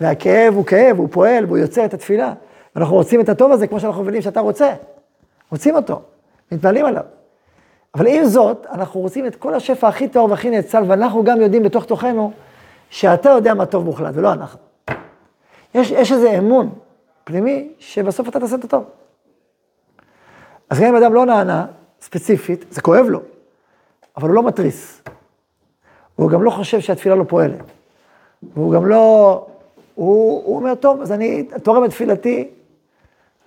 והכאב הוא כאב, הוא פועל, והוא יוצר את התפילה. ואנחנו רוצים את הטוב הזה, כמו שאנחנו מבינים שאתה רוצה. רוצים אותו, מתפעלים עליו. אבל עם זאת, אנחנו רוצים את כל השפע הכי טהור והכי נאצל, ואנחנו גם יודעים בתוך תוכנו, שאתה יודע מה טוב מוחלט, ולא אנחנו. יש, יש איזה אמון פנימי, שבסוף אתה תעשה את הטוב. אז גם אם אדם לא נענה, ספציפית, זה כואב לו, אבל הוא לא מתריס. והוא גם לא חושב שהתפילה לא פועלת. והוא גם לא, הוא, הוא אומר, טוב, אז אני תורם את תפילתי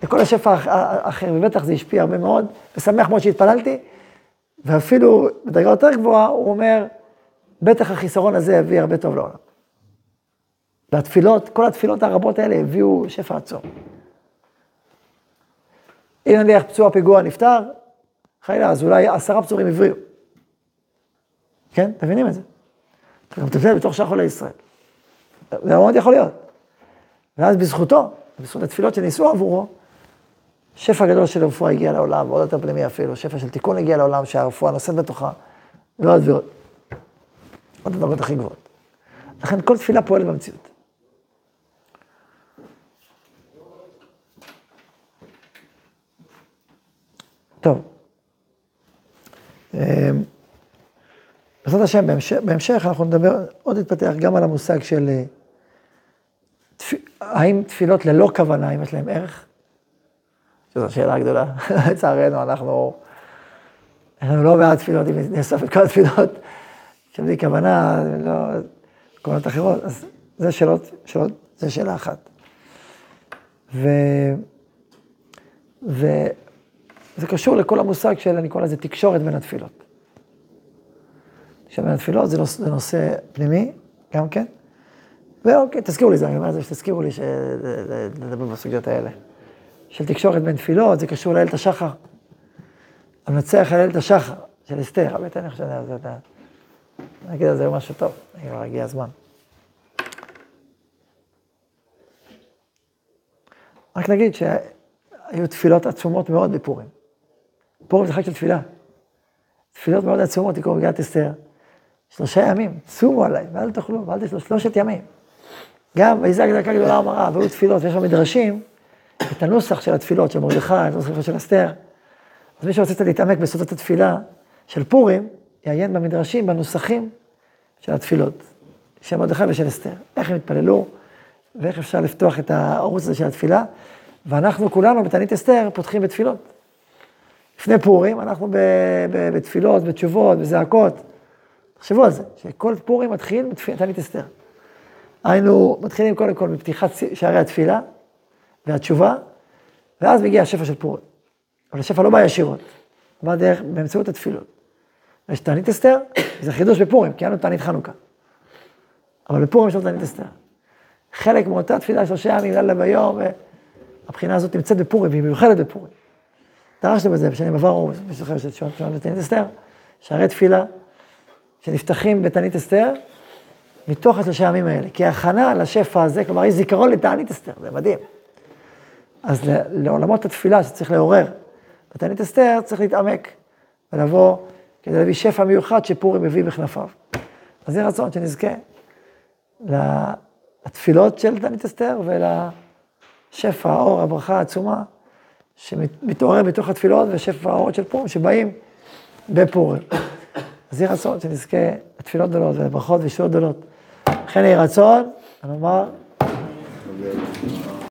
לכל השפע האחר, ובטח זה השפיע הרבה מאוד, ושמח מאוד שהתפללתי, ואפילו בדרגה יותר גבוהה, הוא אומר, בטח החיסרון הזה יביא הרבה טוב לעולם. והתפילות, כל התפילות הרבות האלה הביאו שפע עצום. אם נניח פצוע פיגוע נפטר, חלילה, אז אולי עשרה פצועים הבריאו. כן? אתם מבינים את זה? אתה גם תפלל בתוך שאר חולי ישראל. זה מאוד יכול להיות. ואז בזכותו, בזכות התפילות שניסו עבורו, שפע גדול של רפואה הגיע לעולם, ועוד יותר פנימי אפילו, שפע של תיקון הגיע לעולם, שהרפואה נושאת בתוכה, ועוד ועוד. עוד הדרגות הכי גבוהות. לכן כל תפילה פועלת במציאות. טוב. בעזרת השם, בהמשך, אנחנו נדבר, עוד נתפתח גם על המושג של אה, תפ... האם תפילות ללא כוונה, האם יש להם ערך? שזו שאלה גדולה. [laughs] לצערנו, אנחנו, אין לנו לא מעט תפילות, אם נאסוף את כל התפילות, שבלי כוונה, לא... כוונות אחרות, אז זה שאלות, שאלות, זה שאלה אחת. ו... וזה קשור לכל המושג של, אני קורא לזה תקשורת בין התפילות. תקשורת בין התפילות זה נושא, זה נושא פנימי, גם כן. ואוקיי, תזכירו לי זה, אני אומר את זה שתזכירו לי לדבר בסוגיות האלה. של תקשורת בין תפילות, זה קשור לאיילת השחר. המנצח על איילת השחר של אסתר, אבל אני חושב, זה, זה, נגיד על זה משהו טוב, כבר הגיע הזמן. רק נגיד שהיו תפילות עצומות מאוד בפורים. פורים זה חג של תפילה. תפילות מאוד עצומות, תקראו בגלל אסתר. שלושה ימים, צומו עליי, ואל תאכלו, ואל תשלו, שלושת ימים. גם ויזעק דקה גדולה אמרה, והיו תפילות, ויש שם מדרשים, את הנוסח של התפילות של מרדכי, את הנוסח של אסתר. אז מי שרוצה קצת להתעמק בסודות התפילה של פורים, יעיין במדרשים, בנוסחים של התפילות, של מרדכי ושל אסתר. איך הם התפללו, ואיך אפשר לפתוח את הערוץ הזה של התפילה. ואנחנו כולנו בתענית אסתר פותחים בתפילות. לפני פורים אנחנו בתפילות, בתשובות, בזעקות. תחשבו על זה, שכל פורים מתחיל בתענית אסתר. היינו מתחילים קודם כל מפתיחת שערי התפילה והתשובה, ואז מגיע השפע של פורים. אבל השפע לא בא ישירות, הוא בא דרך, באמצעות התפילות. יש תענית אסתר, זה חידוש בפורים, כי היה לנו תענית חנוכה. אבל בפורים יש לנו תענית אסתר. חלק מאותה תפילה שלושה ימים, לילה ביום, הבחינה הזאת נמצאת בפורים, והיא מיוחדת בפורים. דרשנו בזה בשנים עברו, מי שזוכר ששמענו תענית אסתר, שערי תפילה שנפתחים בתענית אסתר, מתוך השלושה ימים האלה. כי ההכנה לשפע הזה, כלומר, יש זיכרון לתענית אסתר, זה מדהים. אז לעולמות התפילה שצריך לעורר בתענית אסתר, צריך להתעמק ולבוא כדי להביא שפע מיוחד שפורים מביא בכנפיו. אז יהיה רצון שנזכה לתפילות של תענית אסתר ולשפע, האור, הברכה העצומה שמתעורר בתוך התפילות ושפע האורות של פורים שבאים בפורים. אז יהיה רצון שנזכה לתפילות גדולות ולברכות וישועות גדולות. לכן יהי רצון, נאמר.